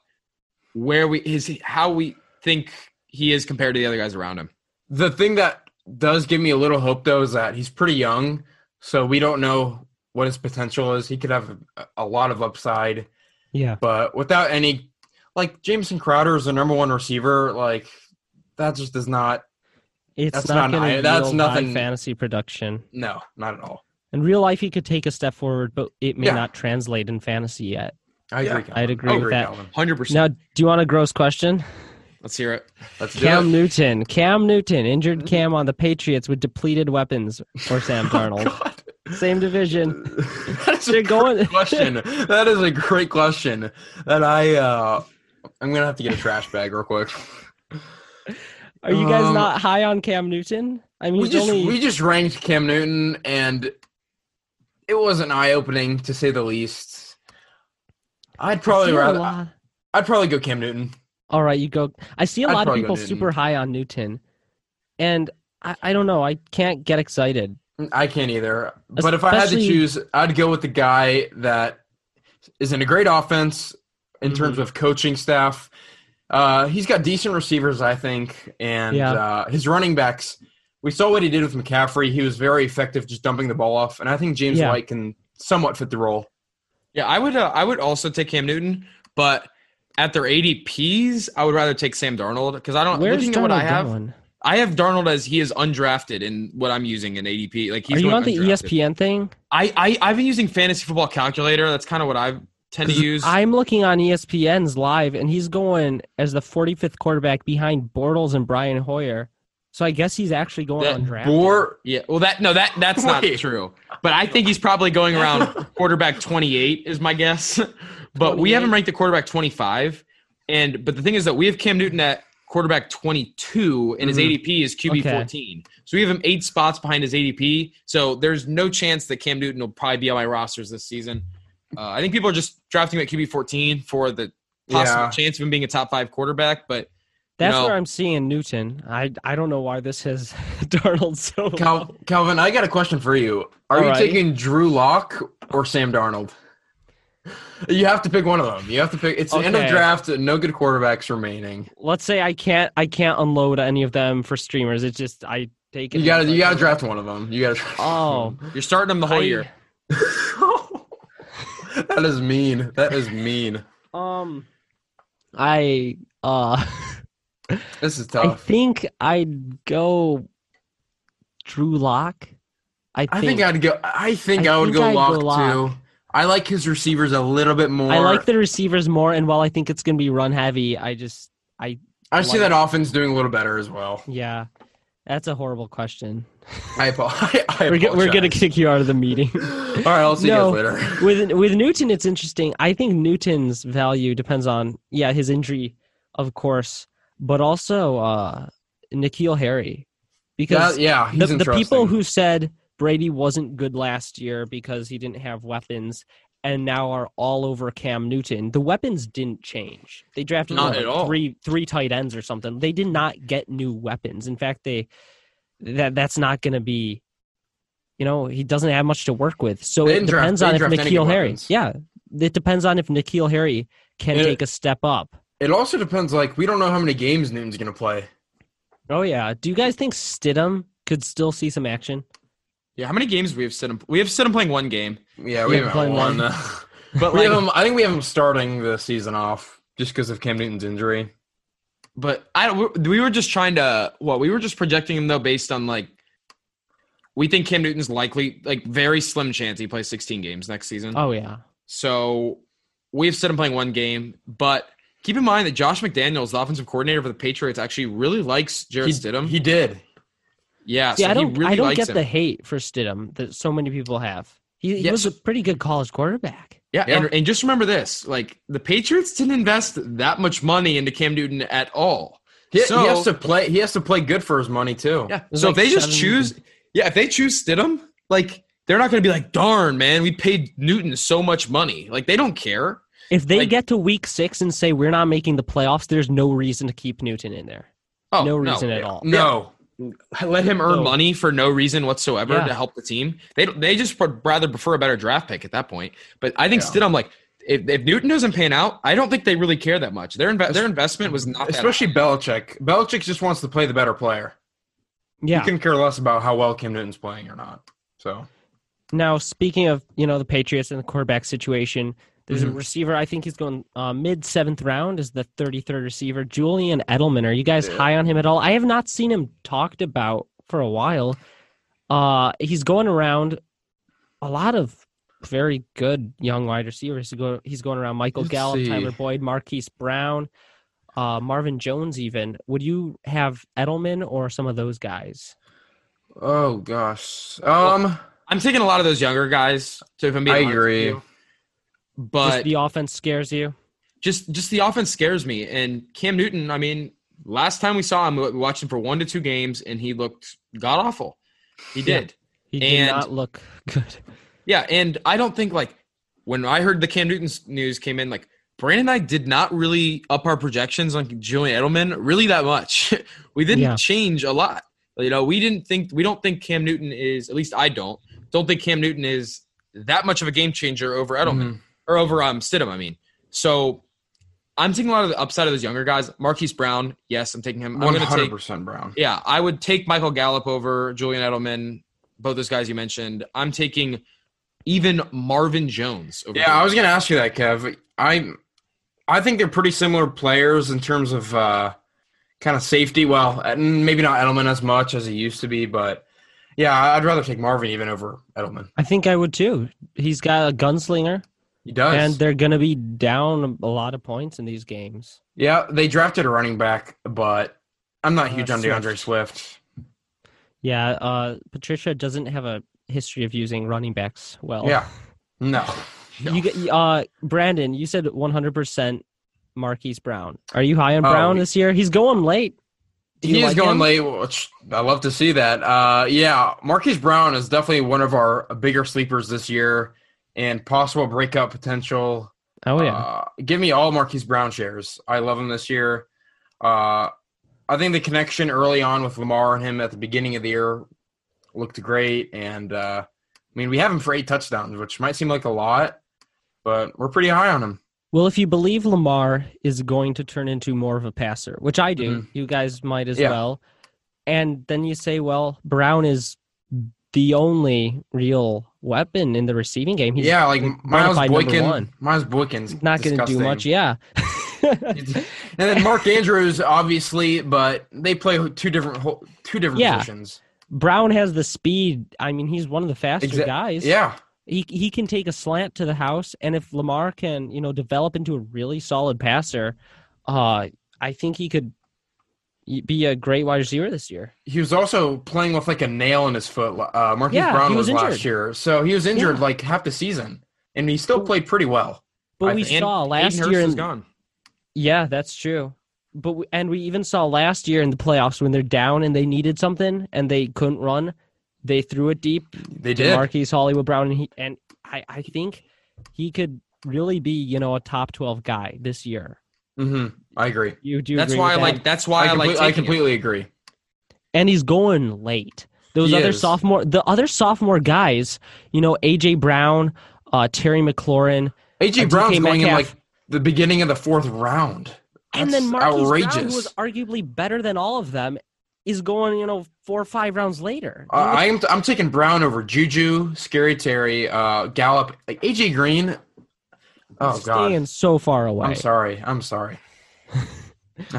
where we his how we think he is compared to the other guys around him. The thing that does give me a little hope though is that he's pretty young, so we don't know what his potential is. He could have a, a lot of upside, Yeah. but without any, like Jameson Crowder is the number one receiver. Like that just does not. It's That's not not going high- to that's nothing- fantasy production. No, not at all. In real life, he could take a step forward, but it may Yeah. not translate in fantasy yet. I agree. Calvin. I'd agree I with that. Hundred percent. Now, do you want a gross question? Let's hear it. Let's do Cam it. Newton. Cam Newton, injured Cam on the Patriots with depleted weapons, for Sam Darnold. Same division. That's a going- great question. That is a great question. That I uh I'm gonna have to get a trash bag real quick. Are you guys Um, not high on Cam Newton? I mean, We just only we just ranked Cam Newton and it wasn't eye opening to say the least. I'd probably rather I'd probably go Cam Newton. All right, you go. I see a I'd lot of people super high on Newton, and I, I don't know. I can't get excited. I can't either. But if I had to choose, I'd go with the guy that is in a great offense in Mm-hmm. terms of coaching staff. Uh, he's got decent receivers, I think, and Yeah. uh, his running backs. We saw what he did with McCaffrey. He was very effective just dumping the ball off, and I think James Yeah. White can somewhat fit the role. Yeah, I would. Uh, I would also take Cam Newton, but at their ADPs, I would rather take Sam Darnold because I don't. Where's looking at what I Darnold have, going? I have Darnold as he is undrafted in what I'm using in ADP. Like he's Are you going on the E. ESPN thing? I, I I've been using fantasy football calculator. That's kind of what I tend to 'Cause use. I'm looking on ESPN's live, and he's going as the 45th quarterback behind Bortles and Brian Hoyer. So I guess he's actually going That undrafted. Or yeah, well that no that that's not Wait. true. But I think he's probably going around quarterback 28 is my guess. But we have him ranked at quarterback 25. And but the thing is that we have Cam Newton at quarterback 22 and his Mhm. ADP is QB Okay. 14. So we have him 8 spots behind his ADP. So there's no chance that Cam Newton will probably be on my rosters this season. Uh, I think people are just drafting him at QB 14 for the possible Yeah. chance of him being a top 5 quarterback, but That's know- where I'm seeing Newton. I I don't know why this has Darnold so. Cal- low. Calvin, I got a question for you. Are you Alrighty. taking Drew Lock or Sam Darnold? You have to pick one of them. You have to pick. It's the end of draft. No good quarterbacks remaining. Let's say I can't I can't unload any of them for streamers. It's just I take it. You got to you got to draft one of them. You got to. Oh, you're starting them the whole I- year. that is mean. That is mean. Um, I uh. This is tough. I think I'd go Drew Lock. I think, I think I'd go. I think I, I would think go I'd lock, go Lock. too. I like his receivers a little bit more. I like the receivers more, and while I think it's gonna be run heavy, I just I I see like- that offense doing a little better as well. yeah, that's a horrible question. I, I, We're, we're gonna kick you out of the meeting. All right, I'll see No. you guys later. with with Newton, it's interesting. I think Newton's value depends on yeah his injury, of course, but also uh N'Keal Harry, because That- yeah, he's the, the people who said Brady wasn't good last year because he didn't have weapons and now are all over Cam Newton. The weapons didn't change. They drafted what, at all. three three tight ends or something. They did not get new weapons. In fact, they that that's not going to be you know, he doesn't have much to work with. So They it didn't draft- depends on if didn't draft any N'Keal Harry. weapons. Yeah. It depends on if N'Keal Harry can It- take a step up. It also depends. Like we don't know how many games Newton's gonna play. Oh yeah. Do you guys think Stidham could still see some action? Yeah, how many games do we have Stidham? We have Stidham playing one game, Yeah, we Yeah, haven't playing won. one. but we have him. I think we have him starting the season off just because of Cam Newton's injury. But I don't. We were just trying to. What we were just projecting him though, based on like, we think Cam Newton's likely, like, very slim chance he plays 16 games next season. Oh yeah. So we've set him playing one game, but keep in mind that Josh McDaniels, the offensive coordinator for the Patriots, actually really likes Jarrett He, Stidham. he did. yeah, Yeah, so I don't. really I don't get him. the hate for Stidham that so many people have. He, he was a pretty good college quarterback. Yeah, Yeah. And, and just remember this: like the Patriots didn't invest that much money into Cam Newton at all. He, So- he has to play. He has to play good for his money too. Yeah. was So like if they just seven- choose, yeah, if they choose Stidham, like they're not going to be like, darn man, we paid Newton so much money. Like they don't care. If they Like- get to week six and say we're not making the playoffs, there's no reason to keep Newton in there. Oh, no reason at all. No. Let him earn No. money for no reason whatsoever Yeah. to help the team. They they just would rather prefer a better draft pick at that point. But I think Yeah. Stidham, like, if, if Newton doesn't pan out, I don't think they really care that much. Their inve- their investment was not that Especially Belichick. Belichick just wants to play the better player. Yeah. He can care less about how well Cam Newton's playing or not. So Now, speaking of you know the Patriots and the quarterback situation, there's a Mhm. receiver. I think he's going uh, mid seventh round is the 33rd receiver, Julian Edelman. Are you guys Yeah. high on him at all? I have not seen him talked about for a while. Uh, he's going around a lot of very good young wide receivers. He go, he's going around Michael Let's Gallup, see. Tyler Boyd, Marquise Brown, uh, Marvin Jones. Even would you have Edelman or some of those guys? Oh gosh. Um I'm taking a lot of those younger guys. So if I'm being I honest with agree. But Just the offense scares you. just just the offense scares me. And Cam Newton, I mean, last time we saw him, we watched him for one to two games, and he looked god awful. He Yeah. did. He did And- not look good. Yeah, and I don't think like when I heard the Cam Newton news came in, like Brandon and I did not really up our projections on Julian Edelman really that much. we didn't Yeah. change a lot. You know, we didn't think we don't think Cam Newton is at least I don't don't think Cam Newton is that much of a game changer over Edelman mhm. Or over um Stidham. I mean, so I'm taking a lot of the upside of those younger guys. Marquise Brown, yes, I'm taking him. I'm one going to hundred take percent Brown. yeah, I would take Michael Gallup over Julian Edelman. Both those guys you mentioned. I'm taking even Marvin Jones over. Yeah, I was gonna ask you that, Kev. I I think they're pretty similar players in terms of uh, kind of safety. Well, maybe not Edelman as much as he used to be, but yeah, I'd rather take Marvin even over Edelman. I think I would too. He's got a gunslinger, He does. and they're going to be down a lot of points in these games. yeah, they drafted a running back, but I'm not Uh, huge on Swift. D'Andre Swift. Yeah, uh, Patricia doesn't have a history of using running backs well. Yeah, no. You get uh, Brandon. You said 100% Marquise Brown. Are you high on Oh, Brown he- this year? He's going late. He is like going him? late, which I love to see that. Uh, yeah, Marquise Brown is definitely one of our bigger sleepers this year and possible breakout potential. Oh yeah, Uh, give me all Marquise Brown shares. I love him this year. Uh, I think the connection early on with Lamar and him at the beginning of the year looked great. And uh, I mean, we have him for eight touchdowns, which might seem like a lot, but we're pretty high on him. Well, if you believe Lamar is going to turn into more of a passer, which I do, Mhm. you guys might as Yeah. well, and then you say, well, Brown is the only real weapon in the receiving game. He's yeah, like Miles Boykin. Miles Boykin's not going to do much. Yeah. and then Mark Andrews, obviously, but they play two different two different Yeah. positions. Brown has the speed. I mean, he's one of the faster Exa- guys. Yeah, He he can take a slant to the house, and if Lamar can, you know, develop into a really solid passer, uh, I think he could be a great wide receiver this year. he was also playing with like a nail in his foot. Uh, Marquise Yeah, Brown was, was last year, so he was injured Yeah. like half the season, and he still played pretty well. But I we think- saw last Hayden Hurst year, is in, gone. yeah, that's true. But we, and we even saw last year in the playoffs when they're down and they needed something and they couldn't run, they threw it deep They did. Marquise Hollywood Brown, and he and I I think he could really be you know a top twelve guy this year. hmm I agree. You do. That's agree why I with like. That's why I, I, like. complete- I taking him. completely agree. and he's going late. Those He other is. sophomore, the other sophomore guys, you know, AJ Brown, uh, Terry McLaurin, AJ Uh, Brown's DK going in like the beginning of the fourth round. and then That's Marquise outrageous. Brown, who was arguably better than all of them, is going, you know, four or five rounds later. Uh, I am I'm taking Brown over Juju, Scary Terry, uh, Gallup, like AJ Green. Oh staying God, so far away. I'm sorry. I'm sorry.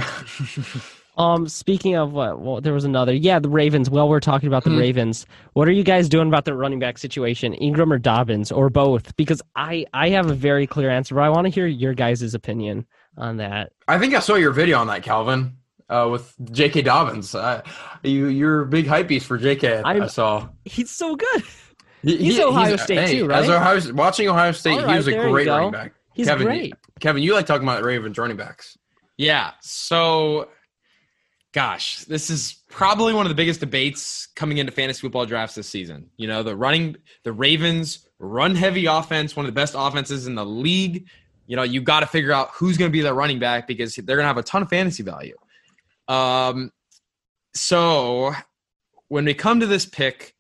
Um, speaking of what, well, there was another. Yeah, the Ravens. Well, we're talking about the Hmm. Ravens. What are you guys doing about the running back situation, Ingram or Dobbins, or both? Because I I have a very clear answer, but I want to hear your guys' opinion on that. I think I saw your video on that, Calvin, uh, with J.K. Dobbins. Uh, you you're a big hype beast for J.K. I, I saw. He's so good. He- He's he- Ohio State too, right? As Ohio, watching Ohio State, All he was a great running back. He's Kevin, great. Kevin, you like talking about Ravens running backs. Yeah. So, gosh, this is probably one of the biggest debates coming into fantasy football drafts this season. You know, the running, the Ravens run heavy offense, one of the best offenses in the league. you know, you got to figure out who's going to be that running back because they're going to have a ton of fantasy value. Um, so when we come to this pick,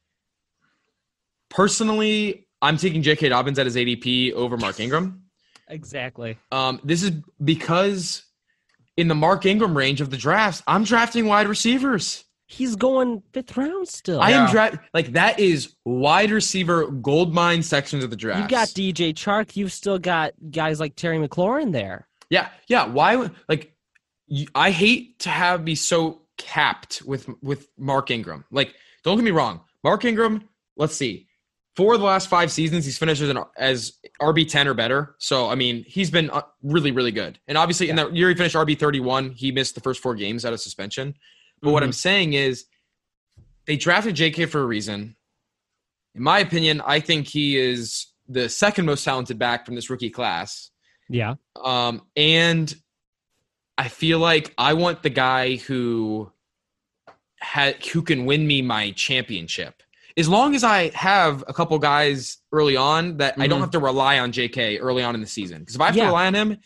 personally, I'm taking J.K. Dobbins at his ADP over Mark Ingram. Exactly. Um, this is because in the Mark Ingram range of the drafts, I'm drafting wide receivers. He's going fifth round still. I am Yeah. draft like that is wide receiver gold mine sections of the draft. You've got DJ Chark. You've still got guys like Terry McLaurin there. Yeah, yeah. Why? Like, you, I hate to have be so capped with with Mark Ingram. Like, don't get me wrong, Mark Ingram. Let's see, four of the last five seasons, he's finished as an as RB ten or better. So, I mean, he's been uh, really, really good. And obviously, in that year he finished RB thirty one, he missed the first four games out of suspension. But what I'm saying is, they drafted J.K. for a reason. In my opinion, I think he is the second most talented back from this rookie class. Yeah. Um, and I feel like I want the guy who ha- who can win me my championship. As long as I have a couple guys early on that I don't Mhm. have to rely on JK early on in the season. Because if I have Yeah. to rely on him,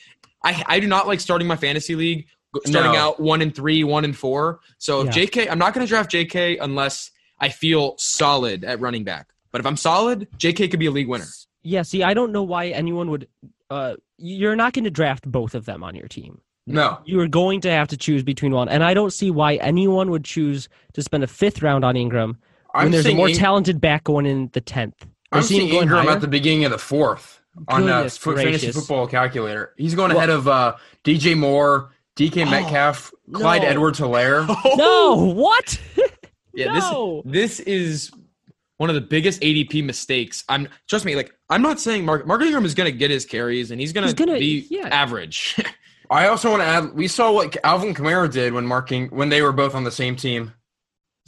I I do not like starting my fantasy league starting No. out one and three, one and four. So Yeah. JK, I'm not going to draft JK unless I feel solid at running back. But if I'm solid, JK could be a league winner. Yeah. See, I don't know why anyone would. Uh, you're not going to draft both of them on your team. No. You are going to have to choose between one, and I don't see why anyone would choose to spend a fifth round on Ingram when I'm there's a seeing more In- talented back going in the tenth. I'm seeing Ingram at the beginning of the fourth on uh, Goodness Fantasy. Football Calculator. He's going ahead of uh, DJ Moore, DK Metcalf, Clyde no. Edwards Helaire. No, what? Yeah, No. this this is one of the biggest ADP mistakes. I'm trust me, like I'm not saying Mark Mark Ingram is going to get his carries and he's going He's to gonna- be yeah. average. I also want to add, we saw what Alvin Kamara did when marking when they were both on the same team.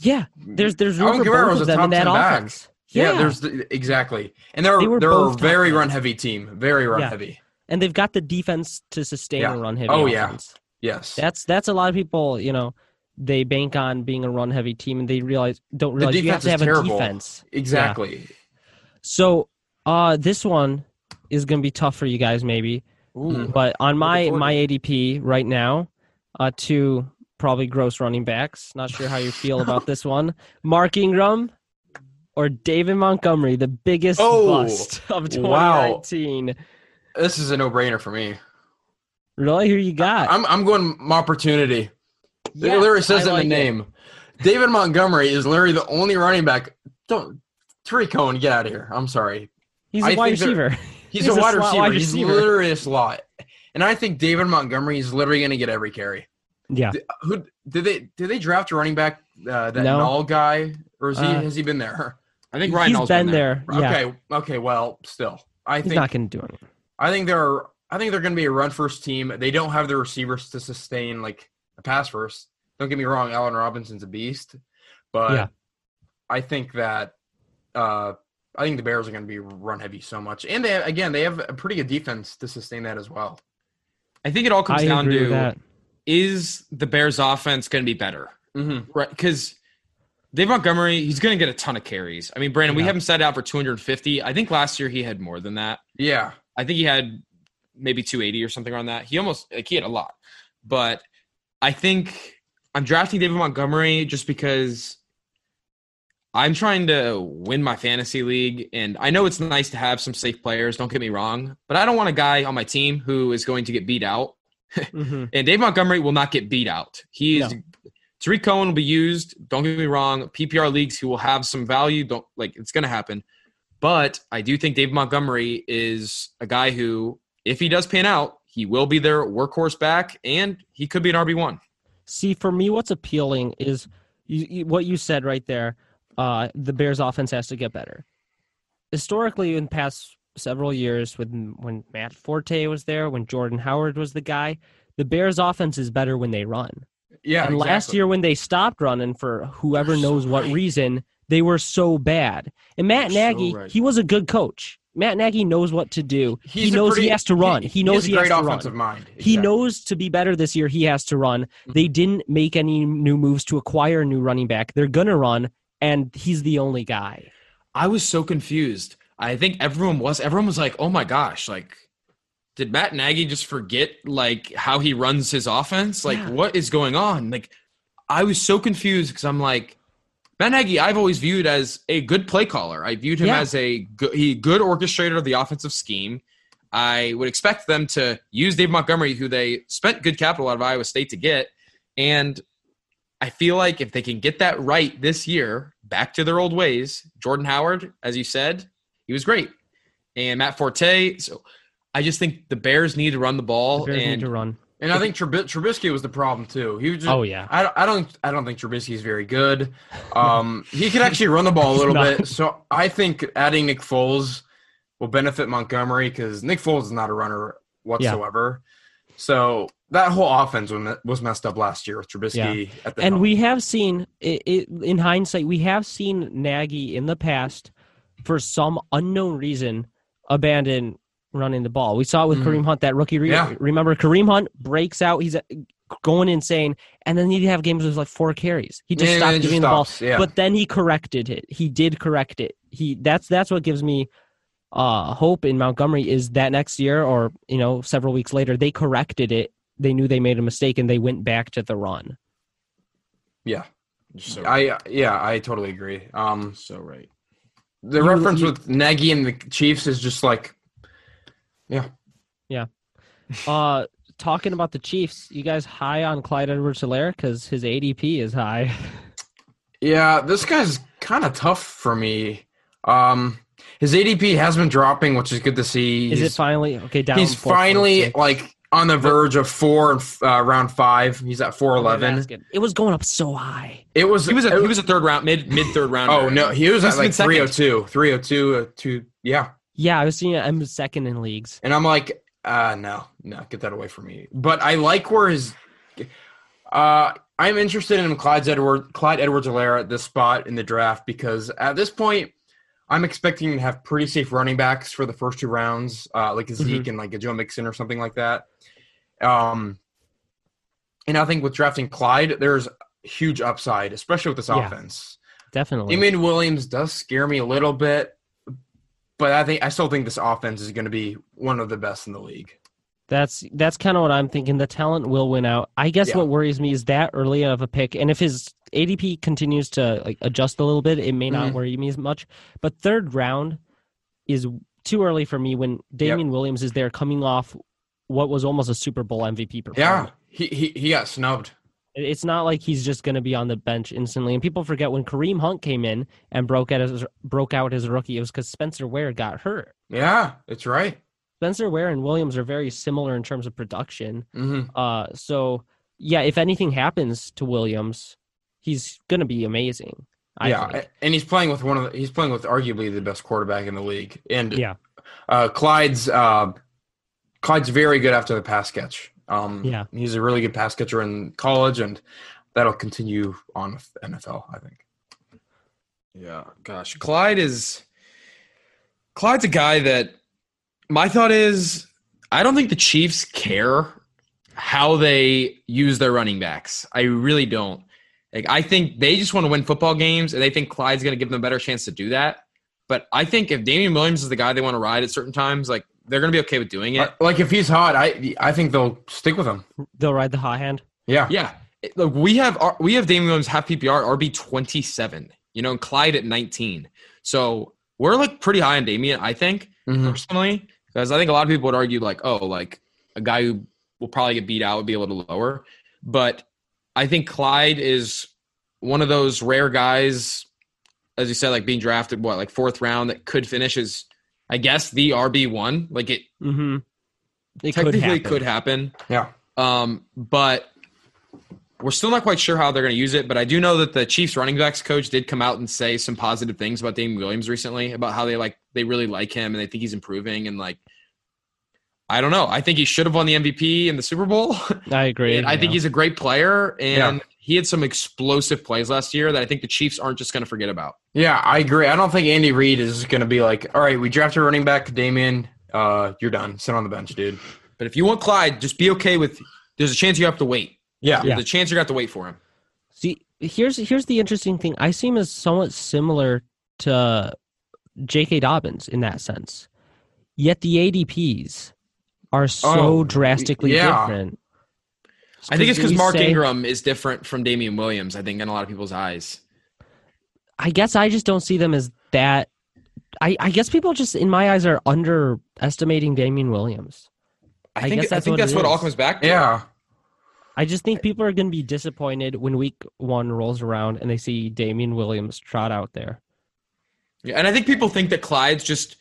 Yeah, there's there's room Alvin for both of them in that 10 offense. Yeah, Yeah, there's the, exactly, and they're They were they're a very run heavy team, very run Yeah. heavy. and they've got the defense to sustain Yeah. a run heavy. Oh, yeah. Yes, That's that's a lot of people. You know, they bank on being a run heavy team, and they realize don't realize you have to have a defense. exactly. So, uh, this one is going to be tough for you guys, maybe. Ooh. But on my my ADP right now, uh, two probably gross running backs. Not sure how you feel about this one. Mark Ingram or David Montgomery, the biggest Oh, bust of wow. 2019. This is a no brainer for me. Really? Who you got? I'm I'm going opportunity. Yes, it literally says I in like the it. name. David Montgomery is literally the only running back. Don't Tarik Cohen, get out of here. I'm sorry. He's a wide receiver. He's, He's a a wide slot receiver. wide He's receiver. literally a slot. And I think David Montgomery is literally going to get every carry. Yeah. Who did they did they draft a running back uh, that No. Nall guy or is he Uh, has he been there? I think Ryan He's Hall's been there. Yeah. Okay, okay, well, still. I He's think not going to do anything. I think they're I think they're going to be a run first team. They don't have the receivers to sustain like a pass first. Don't get me wrong, Allen Robinson's a beast, but Yeah. I think that uh, I think the Bears are going to be run heavy so much, and they again they have a pretty good defense to sustain that as well. I think it all comes I down to that. Is the Bears offense going to be better? Mm-hmm. Right, because Dave Montgomery, he's going to get a ton of carries. I mean, Brandon, we have him set out for 250. I think last year he had more than that. Yeah, I think he had maybe 280 or something around that. He almost like he had a lot, but I think I'm drafting David Montgomery just because I'm trying to win my fantasy league, and I know it's nice to have some safe players. Don't get me wrong, but I don't want a guy on my team who is going to get beat out. Mhm. And Dave Montgomery will not get beat out. He is. No. Tarik Cohen will be used. Don't get me wrong. PPR leagues, he will have some value. Don't like it's going to happen. But I do think Dave Montgomery is a guy who, if he does pan out, he will be their workhorse back, and he could be an RB one. See, for me, what's appealing is you, you, what you said right there. Uh, the Bears' offense has to get better. Historically, in past several years, when when Matt Forte was there, when Jordan Howard was the guy, the Bears' offense is better when they run. yeah. and last year, when they stopped running for whoever You're so knows what right. reason, they were so bad. And Matt You're so Nagy, right. he was a good coach. Matt Nagy knows what to do. He's he knows pretty- he has to run. He, knows he, has he a has great to offensive run. mind. He knows to be better this year, he has to run. Mm-hmm. They didn't make any new moves to acquire a new running back. They're to run, and he's the only guy. I was so confused. I think everyone was. Everyone was like, "Oh my gosh!" Like did Matt Nagy just forget like how he runs his offense? Like, Yeah. what is going on? Like, I was so confused because I'm like, Matt Nagy, I've always viewed as a good play caller. I viewed him Yeah. as a good, he good orchestrator of the offensive scheme. I would expect them to use Dave Montgomery, who they spent good capital out of Iowa State to get, and I feel like if they can get that right this year, back to their old ways, Jordan Howard, as you said, he was great, and Matt Forte. So I just think the Bears need to run the ball, The and to run. And I think Trub- Trubisky was the problem too. He was just, Oh, yeah. I, I don't I don't think Trubisky's very good. Um, he can actually run the ball a little bit. So I think adding Nick Foles will benefit Montgomery because Nick Foles is not a runner whatsoever. Yeah. So that whole offense was messed up last year with Trubisky at the And we have seen it, it in hindsight, we have seen Nagy in the past for some unknown reason abandon running the ball. We saw it with Mhm. Kareem Hunt that rookie. Re- Yeah. Remember, Kareem Hunt breaks out. He's uh, going insane, and then he'd have games with like four carries. He just Yeah, stopped it just giving the ball. yeah. But then he corrected it. He did correct it. He that's that's what gives me uh hope in Montgomery is that next year or you know several weeks later they corrected it. They knew they made a mistake and they went back to the run. yeah, so, I yeah I totally agree. Um, so right. The You- reference you- with Nagy and the Chiefs is just like, yeah, yeah. Uh, talking about the Chiefs, you guys high on Clyde Edwards-Helaire because his ADP is high. Yeah, this guy's kind of tough for me. Um, his ADP has been dropping, which is good to see. Is he's, it finally okay? Down. he's finally like on the verge of four and uh, round five. He's at four eleven. It was going up so high. It was He was a it- he was a third round mid mid third round. oh no, he was He's at like 302, 302, uh, two. Yeah, Yeah, I was seeing it. I'm second in leagues. and I'm like, uh, no, no, get that away from me. But I like where his. Uh, I'm interested in Clyde's Edward Clyde Edwards Helaire at this spot in the draft because at this point, I'm expecting to have pretty safe running backs for the first two rounds, uh, like a Zeke and like a Joe Mixon or something like that. Um, and I think with drafting Clyde, there's huge upside, especially with this Yeah. offense. Definitely. Damien Williams does scare me a little bit, but I think I still think this offense is going to be one of the best in the league. That's that's kind of what I'm thinking. The talent will win out. I guess Yeah. what worries me is that early of a pick, and if his ADP continues to like adjust a little bit, it may not Mhm. worry me as much. But third round is too early for me when Damien Williams is there, coming off what was almost a Super Bowl MVP performance. Yeah, he he, he got snubbed. It's not like he's just going to be on the bench instantly. And people forget when Kareem Hunt came in and broke out as broke out as a rookie, it was because Spencer Ware got hurt. Yeah, it's right. Spencer Ware and Williams are very similar in terms of production. hmm Uh, so yeah, if anything happens to Williams, he's gonna be amazing. I yeah, think. and he's playing with one of the, he's playing with arguably the best quarterback in the league, and Yeah. uh, Clyde's uh, Clyde's very good after the pass catch. Um, Yeah. he's a really good pass catcher in college, and that'll continue on with NFL. I think. Yeah, gosh, Clyde is Clyde's a guy that my thought is I don't think the Chiefs care how they use their running backs. I really don't. Like I think they just want to win football games and they think Clyde's going to give them a better chance to do that. But I think if Damien Williams is the guy they want to ride at certain times, like they're going to be okay with doing it. Like if he's hot, I I think they'll stick with him. They'll ride the hot hand. Yeah, Yeah. It- Look, we have our- we have Damien Williams half PPR RB twenty seven. You know, and Clyde at nineteen. So we're like pretty high on Damien, I think Mhm. personally, because I think a lot of people would argue like, oh, like a guy who will probably get beat out would be a little lower. But I think Clyde is one of those rare guys, as you said, like being drafted what like fourth round that could finish as I guess the RB one. Like it Mm-hmm. It could technically happen. could happen. yeah. Um, but we're still not quite sure how they're going to use it. But I do know that the Chiefs running backs coach did come out and say some positive things about Damien Williams recently about how they like they really like him and they think he's improving and like I don't know. I think he should have won the MVP in the Super Bowl. I agree. And I think he's a great player and Yeah. he had some explosive plays last year that I think the Chiefs aren't just going to forget about. Yeah, I agree. I don't think Andy Reid is going to be like, all right, we drafted a running back, Damien. Uh, you're done. Sit on the bench, dude. But if you want Clyde, just be okay with there's a chance you have to wait. Yeah, There's a chance you're going to have to wait for him. See, here's here's the interesting thing. I see him as somewhat similar to J.K. Dobbins in that sense. Yet the ADPs are so Oh, drastically yeah. different. I think it's because Mark say- Ingram is different from Damien Williams. I think in a lot of people's eyes. I guess I just don't see them as that. I, I guess people just, in my eyes, are underestimating Damien Williams. I, I think guess I that's think what that's what all comes back to. Yeah. I just think people are going to be disappointed when week one rolls around and they see Damien Williams trot out there. Yeah, and I think people think that Clyde's just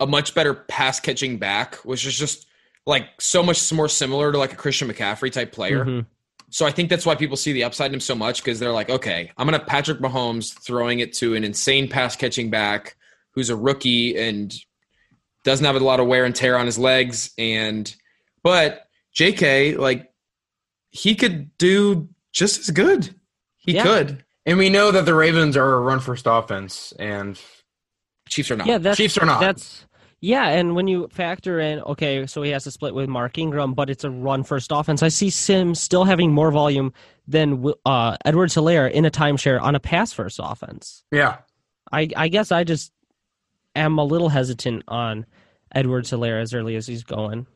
a much better pass catching back, which is just like so much more similar to like a Christian McCaffrey type player. Mhm. So I think that's why people see the upside in him so much because they're like, okay, I'm gonna Patrick Mahomes throwing it to an insane pass catching back who's a rookie and doesn't have a lot of wear and tear on his legs, and but J.K. like he could do just as good. He Yeah. could. And we know that the Ravens are a run first offense, and Chiefs are not. Yeah, that's Chiefs are not. That's yeah, and when you factor in, okay, so he has to split with Mark Ingram, but it's a run first offense. I see Sims still having more volume than Wi- uh, Edwards Helaire in a timeshare on a pass first offense. yeah, I, I guess I just am a little hesitant on Edwards Helaire as early as he's going.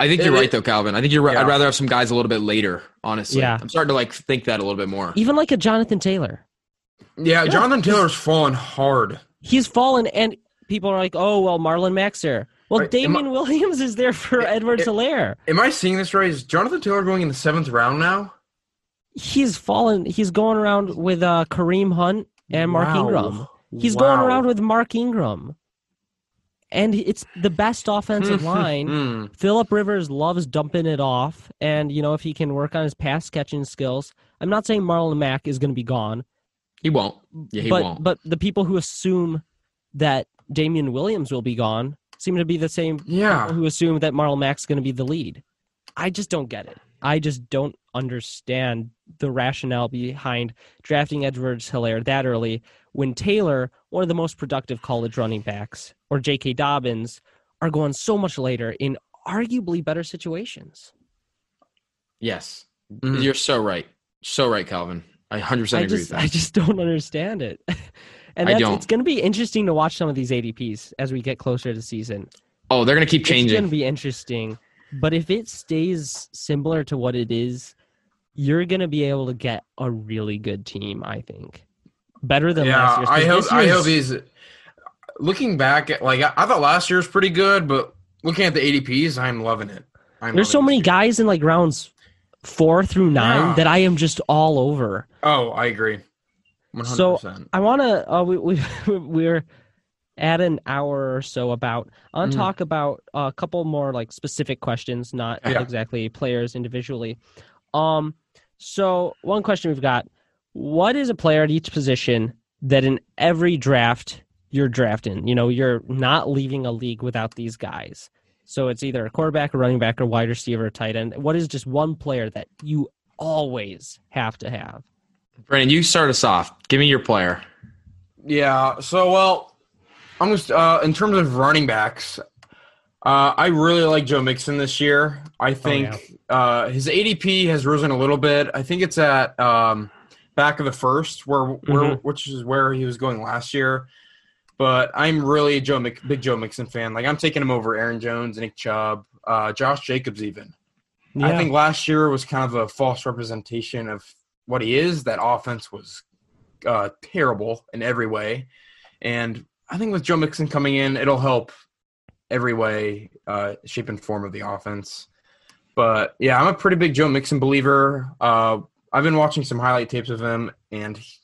I think you're right though, Calvin. I think you're right. Yeah. I'd rather have some guys a little bit later, honestly. Yeah. I'm starting to like think that a little bit more. Even like a Jonathan Taylor. yeah. Jonathan Taylor's fallen hard. He's fallen, and people are like, oh, well, Marlon Maxer. Well, Right, am I- Damien Williams is there for Edwards it- Helaire. Am I seeing this right? Is Jonathan Taylor going in the seventh round now? He's fallen. He's going around with uh, Kareem Hunt and Mark Wow. Ingram. He's going around with Mark Ingram. And it's the best offensive line. Hmm. Philip Rivers loves dumping it off. And, you know, if he can work on his pass catching skills, I'm not saying Marlon Mack is going to be gone. He won't. Yeah, he but, won't. But the people who assume that Damien Williams will be gone seem to be the same Yeah. people who assume that Marlon Mack's going to be the lead. I just don't get it. I just don't understand the rationale behind drafting Edwards Helaire that early when Taylor, one of the most productive college running backs, or J.K. Dobbins are going so much later in arguably better situations. yes, Mhm. you're so right. So right, Calvin. I 100 percent I agree just, with I just don't understand it. and I don't. it's going to be interesting to watch some of these ADPs as we get closer to the season. oh, they're gonna keep changing. It's going to be interesting. But if it stays similar to what it is, you're going to be able to get a really good team, I think. Better than Yeah, last year's. 'cause I hope. this I hope he's. Looking back at like I, I thought last year was pretty good, but looking at the ADPs, I'm loving it. I'm There's so many year. guys in like rounds four through nine Yeah. that I am just all over. Oh, I agree. One hundred So. I want to. Uh, we, we we're at an hour or so about. I want to talk about a couple more like specific questions, not Yeah. exactly players individually. Um. So one question we've got: What is a player at each position that in every draft you're drafting? You know, you're not leaving a league without these guys. So it's either a quarterback, a running back, or wide receiver, or tight end. What is just one player that you always have to have? Brandon, you start us off. Give me your player. Yeah. So well, I'm just uh, in terms of running backs. Uh, I really like Joe Mixon this year. I think uh, his ADP has risen a little bit. I think it's at um, back of the first, where, where Mhm. which is where he was going last year. But I'm really a Joe Mc, big Joe Mixon fan. Like I'm taking him over Aaron Jones, Nick Chubb, uh, Josh Jacobs, even. I think last year was kind of a false representation of what he is. That offense was uh, terrible in every way, and I think with Joe Mixon coming in, it'll help every way, uh, shape and form of the offense. But yeah, I'm a pretty big Joe Mixon believer. Uh, I've been watching some highlight tapes of him, and he-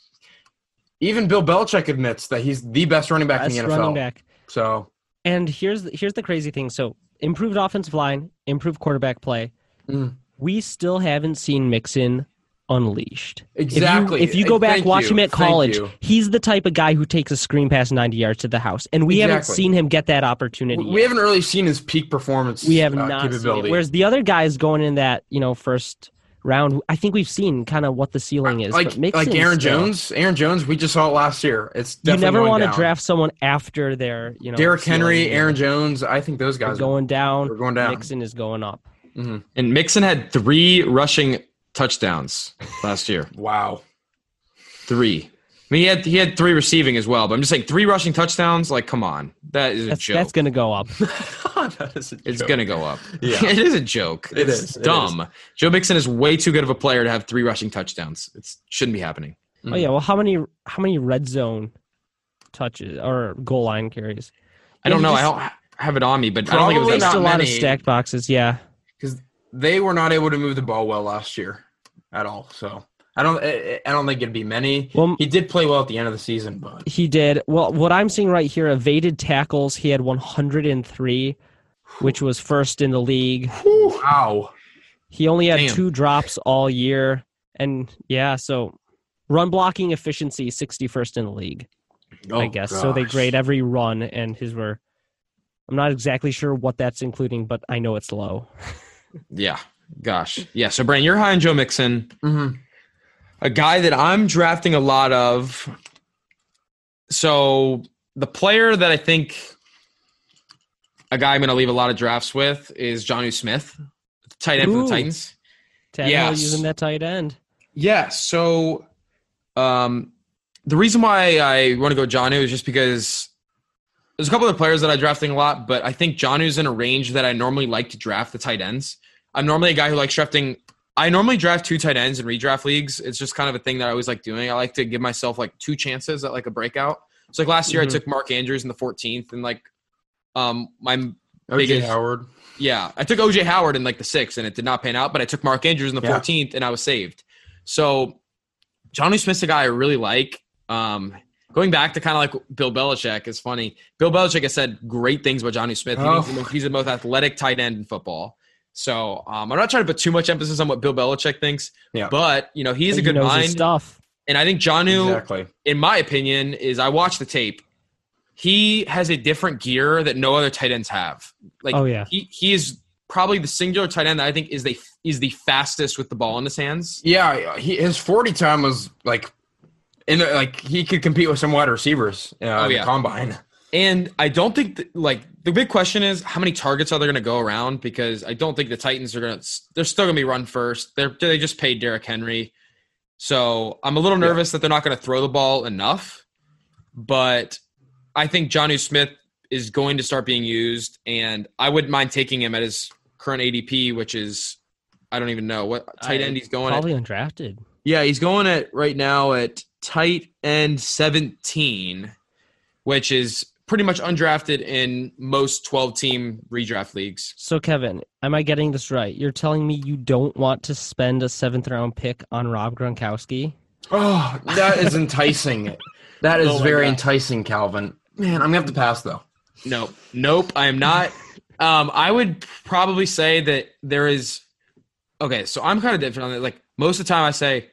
even Bill Belichick admits that he's the best running back best in the NFL. running back. So And here's the, here's the crazy thing. So improved offensive line, improved quarterback play. Mm. We still haven't seen Mixon unleashed. If you- exactly, If you, go back, Thank watch you. him at college. He's the type of guy who takes a screen pass 90 yards to the house, and we haven't seen him get that opportunity. We yet. haven't really seen his peak performance. We have uh, not seen it. capability. Whereas the other guys going in that you know first round, I think we've seen kind of what the ceiling is. like but like Aaron still- Jones. Aaron Jones, we just saw it last year. It's You never going want to draft someone after their you know Derrick Henry. Aaron Jones. I think those They're guys going down. We're going down. Mixon is going up. Mhm. And Mixon had three rushing touchdowns last year. Wow. Three. I mean, he had he had three receiving as well, but I'm just saying three rushing touchdowns. Like, come on, that is a That's joke. that's going to go up. that is a It's gonna go up. Yeah. it is a joke. It it's is, it dumb. Joe Mixon is way too good of a player to have three rushing touchdowns. It shouldn't be happening. Oh yeah. Well, how many how many red zone touches or goal line carries? I don't he know. I don't have it on me, but I don't think it was Probably that not a lot of many. stacked boxes. Yeah. because they were not able to move the ball well last year at all. So I don't I I don't think it'd be many. Well, He did play well at the end of the season, but He did. Well, what I'm seeing right here, evaded tackles, he had 103, which was first in the league. wow. He only had Damn. two drops all year. And yeah, so run blocking efficiency, 61st in the league, I Oh, guess. So they grade every run, and his were. I'm not exactly sure what that's including, but I know it's low. Yeah. Gosh. Yeah. So, Brandon, you're high on Joe Mixon, Mhm. a guy that I'm drafting a lot of. So, the player that I think a guy I'm going to leave a lot of drafts with is Jonnu Smith, tight end for the Titans. Tannehill Yes. using that tight end. Yeah. So, um, the reason why I want to go Jonnu is just because there's a couple of players that I'm drafting a lot, but I think Jonnu's in a range that I normally like to draft the tight ends. I'm normally a guy who likes drafting. I normally draft two tight ends in redraft leagues. It's just kind of a thing that I always like doing. I like to give myself like two chances at like a breakout. So like last year, Mhm. I took Mark Andrews in the 14th, and like um my OJ biggest- Howard. yeah, I took OJ Howard in like the sixth, and it did not pan out. But I took Mark Andrews in the Yeah. fourteenth, and I was saved. So Jonnu Smith's a guy I really like. Um, going back to kind of like Bill Belichick is funny. Bill Belichick has said great things about Jonnu Smith. He Oh. thinks he's the most- he's the most athletic tight end in football. So um, I'm not trying to put too much emphasis on what Bill Belichick thinks, Yeah. but you know he's a good knows his mind, stuff. and I think Jonnu, Exactly. in my opinion, is I watch the tape. He has a different gear that no other tight ends have. Like, Oh, yeah. he he is probably the singular tight end that I think is the is the fastest with the ball in his hands. Yeah, he, his forty time was like, in the, like he could compete with some wide receivers. Uh, Oh, in the yeah. combine. And I don't think that, like the big question is how many targets are they going to go around? Because I don't think the Titans are going to. They're still going to be run first. They're they just paid Derrick Henry, so I'm a little Yeah. nervous that they're not going to throw the ball enough. But I think Jonnu Smith is going to start being used, and I wouldn't mind taking him at his current ADP, which is I don't even know what tight I- end he's going at. Probably undrafted. Yeah, he's going at right now at tight end 17, which is pretty much undrafted in most 12 team redraft leagues. So, Kevin, am I getting this right? You're telling me you don't want to spend a seventh round pick on Rob Gronkowski? Oh, that is enticing. That is Oh very God. enticing, Calvin. Man, I'm gonna have to pass though. Nope. Nope. I am not. Um, I would probably say that there is. Okay, so I'm kind of different on it. Like most of the time, I say,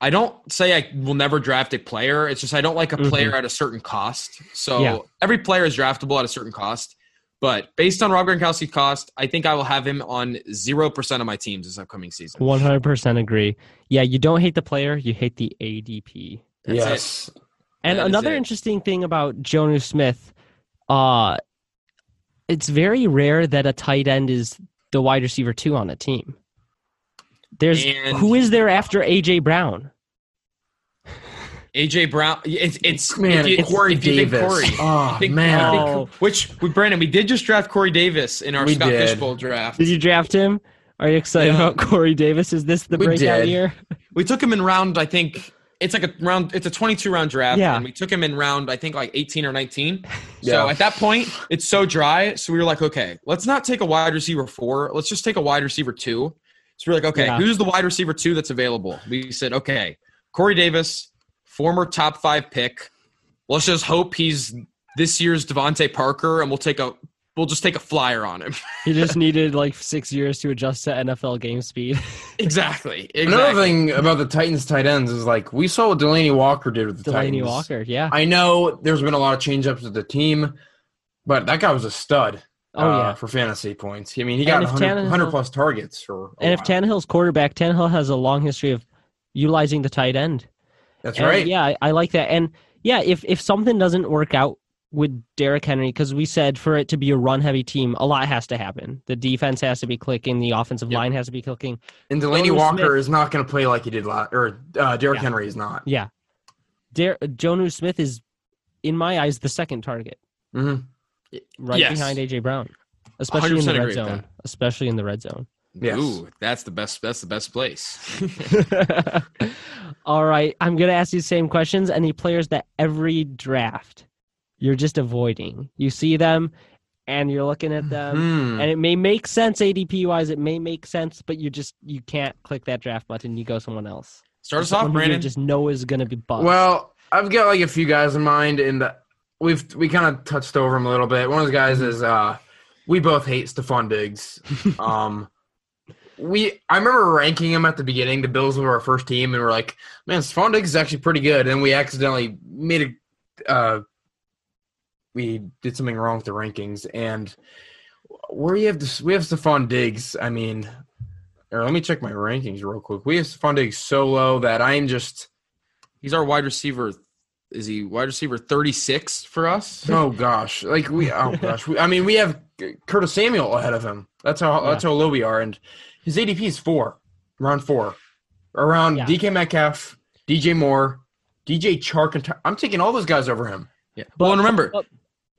I don't say I will never draft a player. It's just I don't like a player at a certain cost. So Yeah. every player is draftable at a certain cost. But based on Rob Gronkowski's cost, I think I will have him on zero percent of my teams this upcoming season. 100% agree. Yeah, you don't hate the player, you hate the ADP. That's yes. And That another interesting thing about Jonnu Smith, uh, it's very rare that a tight end is the wide receiver two on a team. There's And- who is there after AJ Brown? AJ Brown. It's it's Man, if you- Corey if you think Davis. Corey. Oh think- man. Think- which with Brandon, we did just draft Corey Davis in our We Scott did. Fishbowl draft. Did you draft him? Are you excited Yeah. about Corey Davis? Is this the We breakout did. year? We took him in round, I think it's like a round. It's a 22 round draft, Yeah. and we took him in round, I think like 18 or 19. Yeah. So at that point, it's so dry. So we were like, okay, let's not take a wide receiver four. Let's just take a wide receiver two. So we're like, okay, Yeah. who's the wide receiver two that's available? We said, okay, Corey Davis, former top five pick. Let's just hope he's this year's DeVante Parker, and we'll take a we'll just take a flyer on him. He just needed like six years to adjust to NFL game speed. exactly. Another thing about the Titans tight ends is like we saw what Delanie Walker did with the Titans. Delanie Titans. Walker, yeah. I know there's been a lot of change ups with the team, but that guy was a stud. Oh, uh, yeah. for fantasy points. I mean, he got if 100, 100 plus targets for. And if while. Tannehill's quarterback, Tannehill has a long history of utilizing the tight end. that's And, right. Yeah, I, I like that. And yeah, if if something doesn't work out with Derrick Henry, because we said for it to be a run heavy team, a lot has to happen. The defense has to be clicking, the offensive Yep. line has to be clicking. And Delanie Jonnu Walker Smith- is not going to play like he did last, or uh, Derrick Yeah. Henry is not. Yeah. Der- Jonnu Smith is, in my eyes, the second target, hmm right Yes. behind AJ Brown. especially in the red zone. Especially in the red zone. Yes. Ooh, that's the best. That's the best place. All right, I'm gonna ask you the same questions. Any players that every draft you're just avoiding? You see them, and you're looking at them, Hmm. and it may make sense ADP wise. It may make sense, but you just you can't click that draft button. You go someone else. Start us off, who you Brandon. Just know is gonna be bust. Well, I've got like a few guys in mind, and we've we kind of touched over him a little bit. One of the guys is uh, we both hate Stefon Diggs. um, we I remember ranking him at the beginning. The Bills were our first team, and we're like, man, Stefon Diggs is actually pretty good. And we accidentally made a uh, we did something wrong with the rankings, and where you have this, we have Stefon Diggs. I mean, or let me check my rankings real quick. We have Stefon Diggs so low that I'm just. He's our wide receiver. Is he wide receiver 36 for us? Oh gosh, like we oh gosh, we, I mean we have Curtis Samuel ahead of him. That's how that's how low we are, and his ADP is four, round four, around Yeah. DK Metcalf, DJ Moore, DJ Chark, and I'm taking all those guys over him. Yeah. well, and remember, but-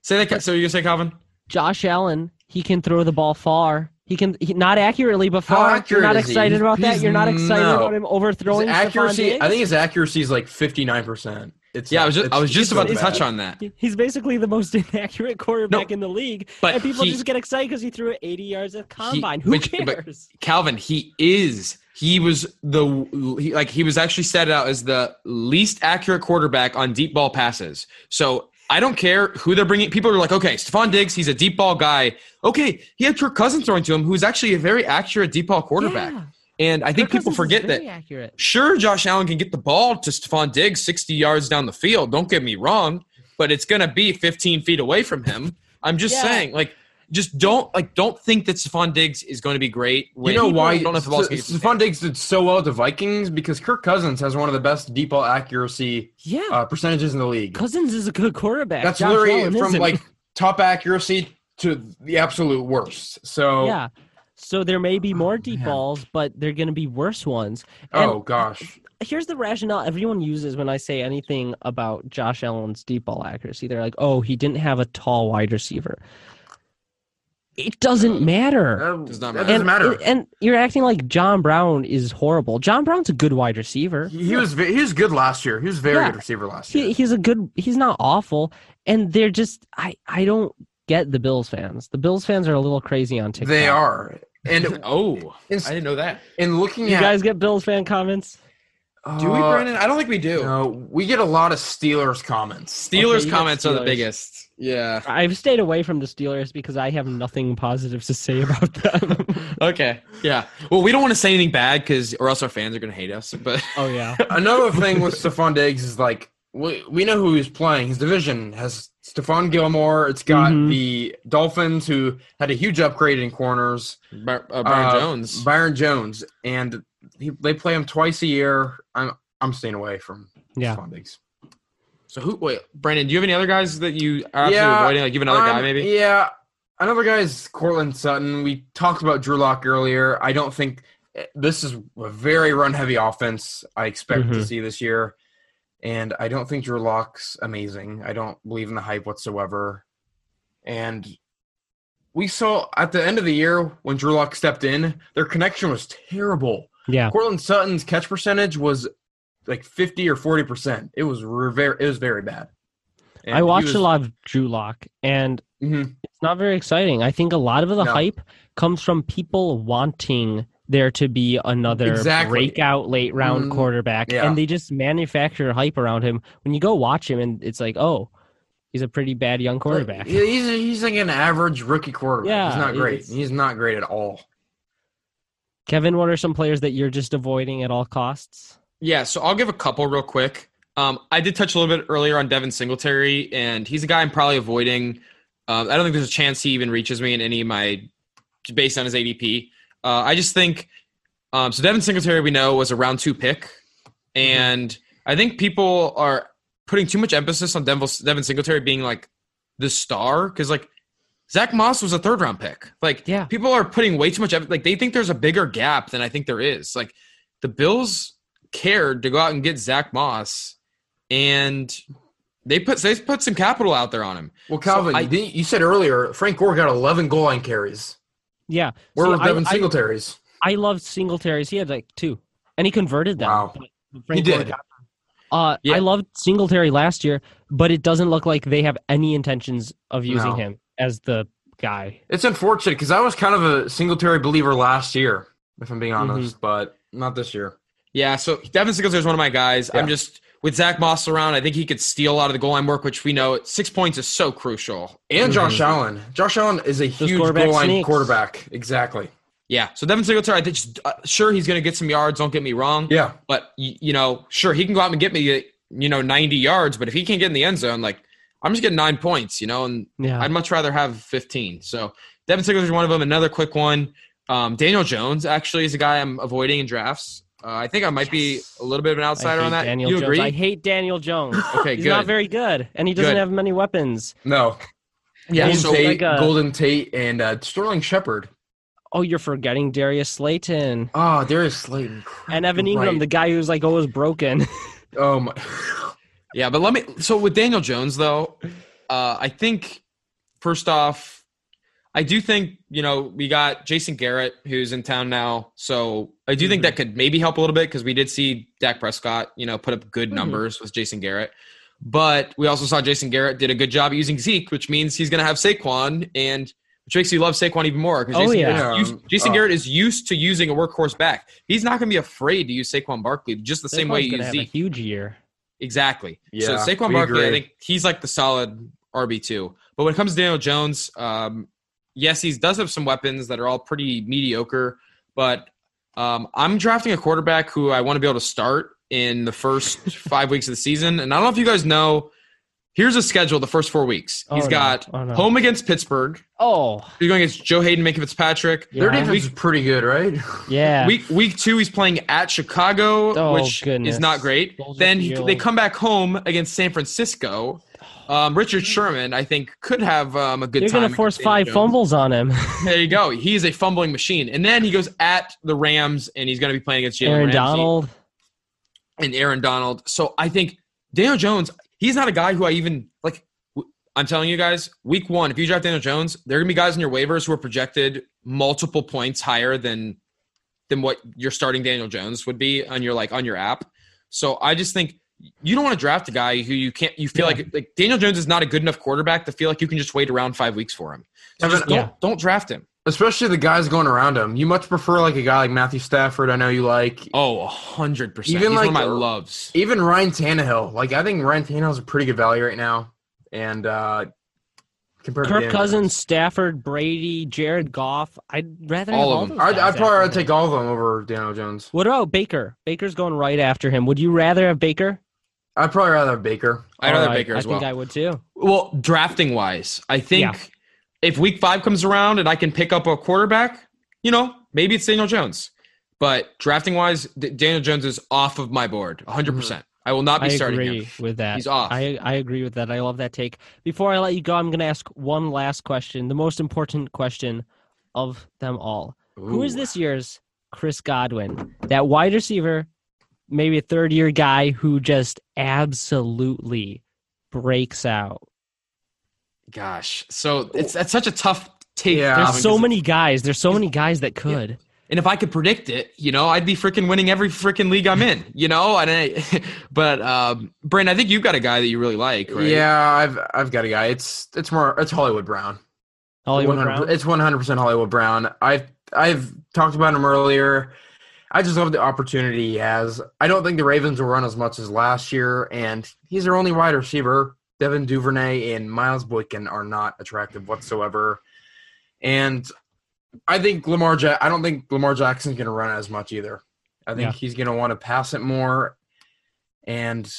say that. So you gonna say Calvin? Josh Allen, he can throw the ball far. He can he, not accurately, but far. You're accurate not is he? excited about that. You're not excited no. about him overthrowing His accuracy, Diggs? I think his accuracy is like 59 percent. It's Yeah, I was just I was just it's about to so touch on that. He's basically the most inaccurate quarterback No, in the league, but and people he- just get excited because he threw it 80 yards at combine. Who which- but- cares? Calvin, he is. He was the he, like he was actually set out as the least accurate quarterback on deep ball passes. So I don't care who they're bringing. People are like, okay, Stefon Diggs, he's a deep ball guy. Okay, he had Kirk Cousins throwing to him, who's actually a very accurate deep ball quarterback. Yeah. And I think Kirk people forget that accurate. sure, Josh Allen can get the ball to Stefon Diggs 60 yards down the field. Don't get me wrong, but it's going to be 15 feet away from him. I'm just Yeah. saying, like, just don't like don't think that Stefon Diggs is going to be great. When You know why? You don't have if the ball's S- Stefon Diggs did so well with the Vikings because Kirk Cousins has one of the best deep ball accuracy Yeah, uh, percentages in the league. Cousins is a good quarterback. That's Josh literally Allen from isn't. like top accuracy to the absolute worst. So, yeah. So there may be more deep man. balls, but they're going to be worse ones. And oh gosh, here's the rationale everyone uses when I say anything about Josh Allen's deep ball accuracy. They're like, "Oh, he didn't have a tall wide receiver." It doesn't matter. that, Does not that matter. doesn't matter. And, and you're acting like John Brown is horrible. John Brown's a good wide receiver. he, he was he was good last year. He was very Yeah. good receiver last year. He, he's a good. He's not awful. And they're just. I. I don't get the Bills fans. The Bills fans are a little crazy on TikTok. they are. And Oh, I didn't know that. And looking You at guys get Bills fan comments? Do we, uh, Brandon? I don't think we do. No, we get a lot of Steelers comments. Steelers Okay, you got comments are the biggest. Yeah. I've stayed away from the Steelers because I have nothing positive to say about them. Okay. Yeah. Well, we don't want to say anything bad because, or else our fans are going to hate us. But oh yeah. Another thing with Stefon Diggs is like we, we know who he's playing. His division has Stephon Gilmore. It's got Mhm. the Dolphins who had a huge upgrade in corners. Bar- uh, Byron Uh, Jones. Byron Jones, and he, they play him twice a year. I'm I'm staying away from Yeah. Stefon Diggs. So who? Wait, Brandon. Do you have any other guys that you are absolutely Yeah, avoiding? Like, you have another guy, Um, maybe. Yeah, another guy is Courtland Sutton. We talked about Drew Lock earlier. I don't think this is a very run heavy offense. I expect to Mhm. see this year, and I don't think Drew Lock's amazing. I don't believe in the hype whatsoever. And we saw at the end of the year when Drew Lock stepped in, their connection was terrible. Yeah. Courtland Sutton's catch percentage was like fifty or forty percent. It was re- very it was very bad. And I watched was- a lot of Drew Lock, and Mhm. it's not very exciting. I think a lot of the No. hype comes from people wanting there to be another Exactly. breakout late round Mm, quarterback, yeah. and they just manufacture hype around him. When you go watch him, and it's like, oh, he's a pretty bad young quarterback. Yeah, He's he's like an average rookie quarterback. Yeah, he's not great. He's not great at all. Kevin, what are some players that you're just avoiding at all costs? Yeah, so I'll give a couple real quick. Um, I did touch a little bit earlier on Devin Singletary, and he's a guy I'm probably avoiding. Um, I don't think there's a chance he even reaches me in any of my based on his ADP. Uh, I just think um, so. Devin Singletary, we know, was a round two pick, and I think people are putting too much emphasis on Devin, Devin Singletary being like the star because like Zach Moss was a third round pick. Like, Yeah. people are putting way too much. Like, they think there's a bigger gap than I think there is. Like, the Bills cared to go out and get Zach Moss, and they put they put some capital out there on him. Well, Calvin, So I- you, you said earlier Frank Gore got 11 goal line carries. Yeah. Where See, were Devin I- Singletary's? I loved Singletary's. He had like two, and he converted them. Wow. He did. Uh, Yeah. I loved Singletary last year, but it doesn't look like they have any intentions of using No. him as the guy. It's unfortunate because I was kind of a Singletary believer last year, if I'm being Mm-hmm. honest, but not this year. Yeah, so Devin Singletary is one of my guys. I'm just with Zach Moss around. I think he could steal a lot of the goal line work, which we know six points is so crucial. And Josh Allen. Josh Allen is a huge quarterback goal line sneaks. quarterback. Exactly. Yeah, so Devin Singletary, I think just, uh, sure he's going to get some yards. Don't get me wrong. Yeah. but y- you know, sure he can go out and get me you know 90 yards, but if he can't get in the end zone, like I'm just getting nine points, you know, and Yeah. I'd much rather have 15. So Devin Singletary is one of them. Another quick one. Um, Daniel Jones actually is a guy I'm avoiding in drafts. Uh, I think I might be a little bit of an outsider on that. Daniel you Jones. agree? I hate Daniel Jones. okay, He's good. not very good, and he doesn't Good. have many weapons. No. yeah, Golden so Tate, like a- Golden Tate, and uh, Sterling Shepard. Oh, you're forgetting Darius Slayton Oh, Darius Slayton. and Evan Engram, Right. the guy who's like always broken. Oh my. Yeah, but let me. So with Daniel Jones, though, uh, I think first off, I do think you know we got Jason Garrett who's in town now, so I do think that could maybe help a little bit because we did see Dak Prescott, you know, put up good numbers with Jason Garrett, but we also saw Jason Garrett did a good job using Zeke, which means he's going to have Saquon, and which makes you love Saquon even more because Oh, Jason, yeah. Garrett's used- Jason Oh. Garrett is used to using a workhorse back. He's not going to be afraid to use Saquon Barkley just the same way Saquon's you gonna use have a Zeke. huge year. Exactly. Yeah, so Saquon we Barkley, I think he's like the solid RB two. But when it comes to Daniel Jones, um, yes, he does have some weapons that are all pretty mediocre. But um, I'm drafting a quarterback who I want to be able to start in the first five weeks of the season. And I don't know if you guys know. Here's a schedule the first four weeks. Oh, He's no. got Oh, no. home against Pittsburgh. Oh, He's going against Joe Haden, Minkah Fitzpatrick. Yeah. Their defense is pretty good, right? yeah. Week week two, he's playing at Chicago, Oh, which goodness. is not great. Soldier then he, they come back home against San Francisco. Um, Richard Sherman, I think, could have um, a good You're time. gonna force five Jones. fumbles on him. There you go. He's a fumbling machine. And then he goes at the Rams, and he's going to be playing against Jalen Aaron Ramsey Donald. and Aaron Donald. So I think Daniel Jones, he's not a guy who I even like. I'm telling you guys, week one, if you draft Daniel Jones, there are gonna be guys in your waivers who are projected multiple points higher than than what your starting Daniel Jones would be on your like on your app. So I just think you don't want to draft a guy who you can't. You feel Yeah. like like Daniel Jones is not a good enough quarterback to feel like you can just wait around five weeks for him. So Evan- just don't Yeah. don't draft him. Especially the guys going around him. You much prefer like a guy like Matthew Stafford. I know you like. Oh, hundred percent. Even He's one like of my loves. Even Ryan Tannehill. Like I think Ryan Tannehill's a pretty good value right now, and uh compared to Kirk Daniel Cousins, Jones. Stafford, Brady, Jared Goff. I'd rather All have of all them. those I'd, I'd probably after rather take all of them over Daniel Jones. What about Baker? Baker's going right after him. Would you rather have Baker? I'd probably rather have Baker. I'd rather All right, Baker as I well. think I would too. Well, drafting wise, I think Yeah. if week five comes around and I can pick up a quarterback, you know, maybe it's Daniel Jones. But drafting wise, Daniel Jones is off of my board 100%. Mm-hmm. percent I will not be I starting agree him. with that. He's off. I, I agree with that. I love that take. Before I let you go, I'm going to ask one last question, the most important question of them all. Who is this year's Chris Godwin? That wide receiver, maybe a third year guy who just absolutely breaks out. Gosh. So it's that's such a tough take. Yeah. There's so many guys. There's so many guys that could. And if I could predict it, you know, I'd be freaking winning every freaking league I'm in, you know? And I, but um Brandon, I think you've got a guy that you really like, right? Yeah, I've I've got a guy. It's it's more it's Hollywood Brown. Hollywood 100 Brown. It's one hundred percent Hollywood Brown. I've I've talked about him earlier. I just love the opportunity he has. I don't think the Ravens will run as much as last year, and he's their only wide receiver. Devin Duvernay and Miles Boykin are not attractive whatsoever. And I think Lamar ja- I don't think Lamar Jackson's going to run as much either. I think Yeah. he's going to want to pass it more. And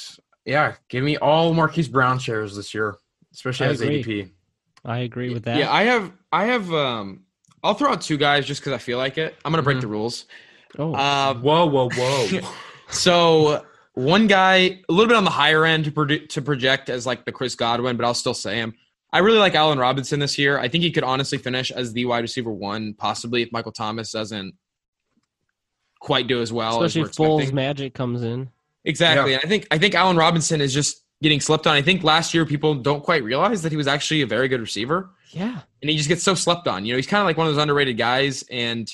yeah, give me all Marquise Brown shares this year, especially I as agree. ADP. I agree with that. Yeah, I have I have um I'll throw out two guys just because I feel like it. I'm gonna break Mhm. the rules. Oh, Uh, Whoa, whoa, whoa. So one guy a little bit on the higher end to, produ- to project as like the Chris Godwin, but I'll still say him. I really like Allen Robinson this year. I think he could honestly finish as the wide receiver one, possibly if Michael Thomas doesn't quite do as well especially as if we're Foles magic comes in. Exactly. Yeah. And I think I think Allen Robinson is just getting slept on. I think last year people don't quite realize that he was actually a very good receiver, Yeah, and he just gets so slept on. You know, he's kind of like one of those underrated guys, and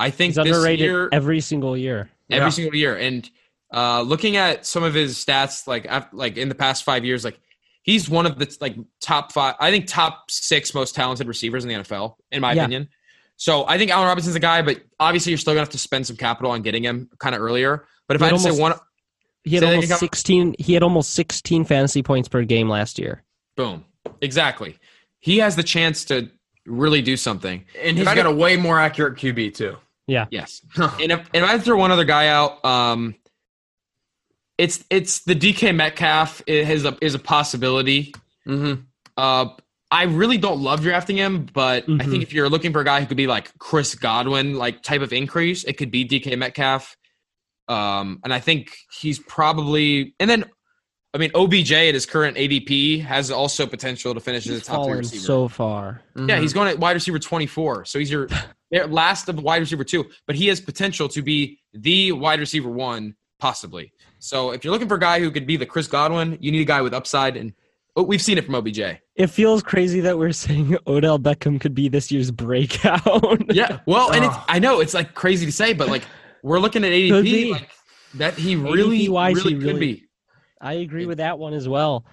I think he's this underrated year, every single year. every Yeah. single year. And uh, looking at some of his stats, like af- like in the past five years, like he's one of the like top five, I think top six most talented receivers in the NFL, in my Yeah. opinion. So I think Allen Robinson's a guy, but obviously you're still gonna have to spend some capital on getting him kind of earlier. But if He I had to say one, He had almost again. sixteen. He had almost sixteen fantasy points per game last year. boom, exactly, he has the chance to really do something. And he's got a way more accurate QB too. Yes. and if, and if I throw one other guy out, um, it's it's the DK Metcalf is a is a possibility. Mm-hmm. Uh, I really don't love drafting him, but I Mhm. think if you're looking for a guy who could be like Chris Godwin, like type of increase, it could be DK Metcalf. Um, and I think he's probably and then I mean OBJ at his current ADP has also potential to finish as a He's top three fallen receiver. so far. Yeah, he's going at wide receiver 24. So he's your their last of wide receiver two, but he has potential to be the wide receiver one, possibly. So if you're looking for a guy who could be the Chris Godwin, you need a guy with upside. And oh, we've seen it from OBJ. It feels crazy that we're saying Odell Beckham could be this year's breakout. Yeah. Well, and it's Oh. I know it's like crazy to say, but like we're looking at ADP like that he really, ADP-wise, really he could really- be. I agree with that one as well.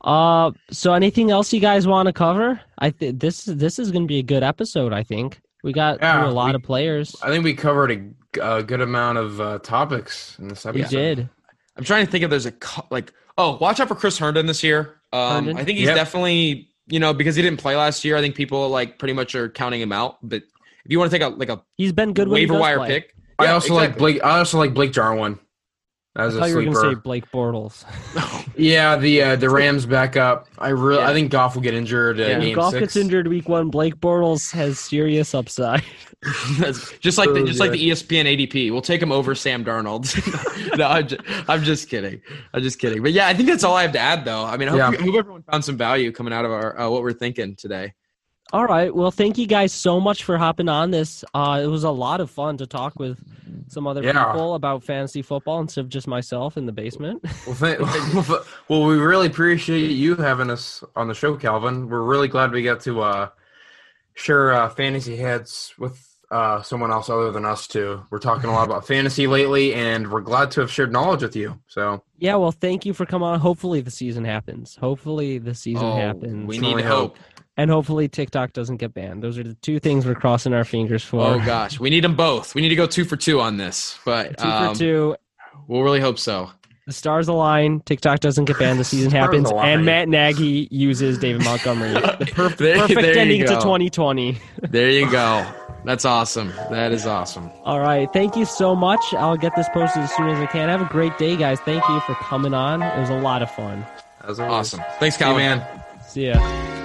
Uh, so anything else you guys want to cover? I th- this this is going to be a good episode. I think we got Yeah, through a lot we- of players. I think we covered a, a good amount of uh, topics in this episode. We did. I'm trying to think if there's a like oh, watch out for Chris Herndon this year. Um, Herndon? I think he's Yep. definitely you know because he didn't play last year. I think people like pretty much are counting him out. But if you want to take a like a He's been good when he waiver wire play. pick, I Yeah, also like. Blake. I also like Blake Jarwin as I a thought you were going to sleeper. say Blake Bortles. Yeah, the uh, the Rams back up. I really, Yeah. I think Goff will get injured uh, Yeah. Game Goff six. gets injured week one, Blake Bortles has serious upside. just like the, So just like the ESPN ADP, we'll take him over Sam Darnold. no, I'm just, I'm just kidding. I'm just kidding. But yeah, I think that's all I have to add, though. I mean, I hope, Yeah. I hope everyone found some value coming out of our uh, what we're thinking today. All right. Well, thank you guys so much for hopping on this. Uh, it was a lot of fun to talk with some other Yeah. people about fantasy football instead of just myself in the basement. Well, thank, well, we really appreciate you having us on the show, Calvin. We're really glad we got to uh, share uh, fantasy heads with uh, someone else other than us too. We're talking a lot about fantasy lately, and we're glad to have shared knowledge with you. So yeah. Well, thank you for coming on. Hopefully the season happens. Hopefully the season Oh, happens. we Definitely need hope. And hopefully TikTok doesn't get banned. Those are the two things we're crossing our fingers for. Oh gosh, we need them both. We need to go two for two on this, but Two um, for two. we'll really hope so. The stars align. TikTok doesn't get banned. The season happens, align. and Matt Nagy uses David Montgomery. The perf- There- perfect there you ending to 2020. There you go. That's awesome. That is awesome. All right. Thank you so much. I'll get this posted as soon as I can. Have a great day, guys. Thank you for coming on. It was a lot of fun. as always. Awesome. Thanks, See you, Calvin. man. See ya.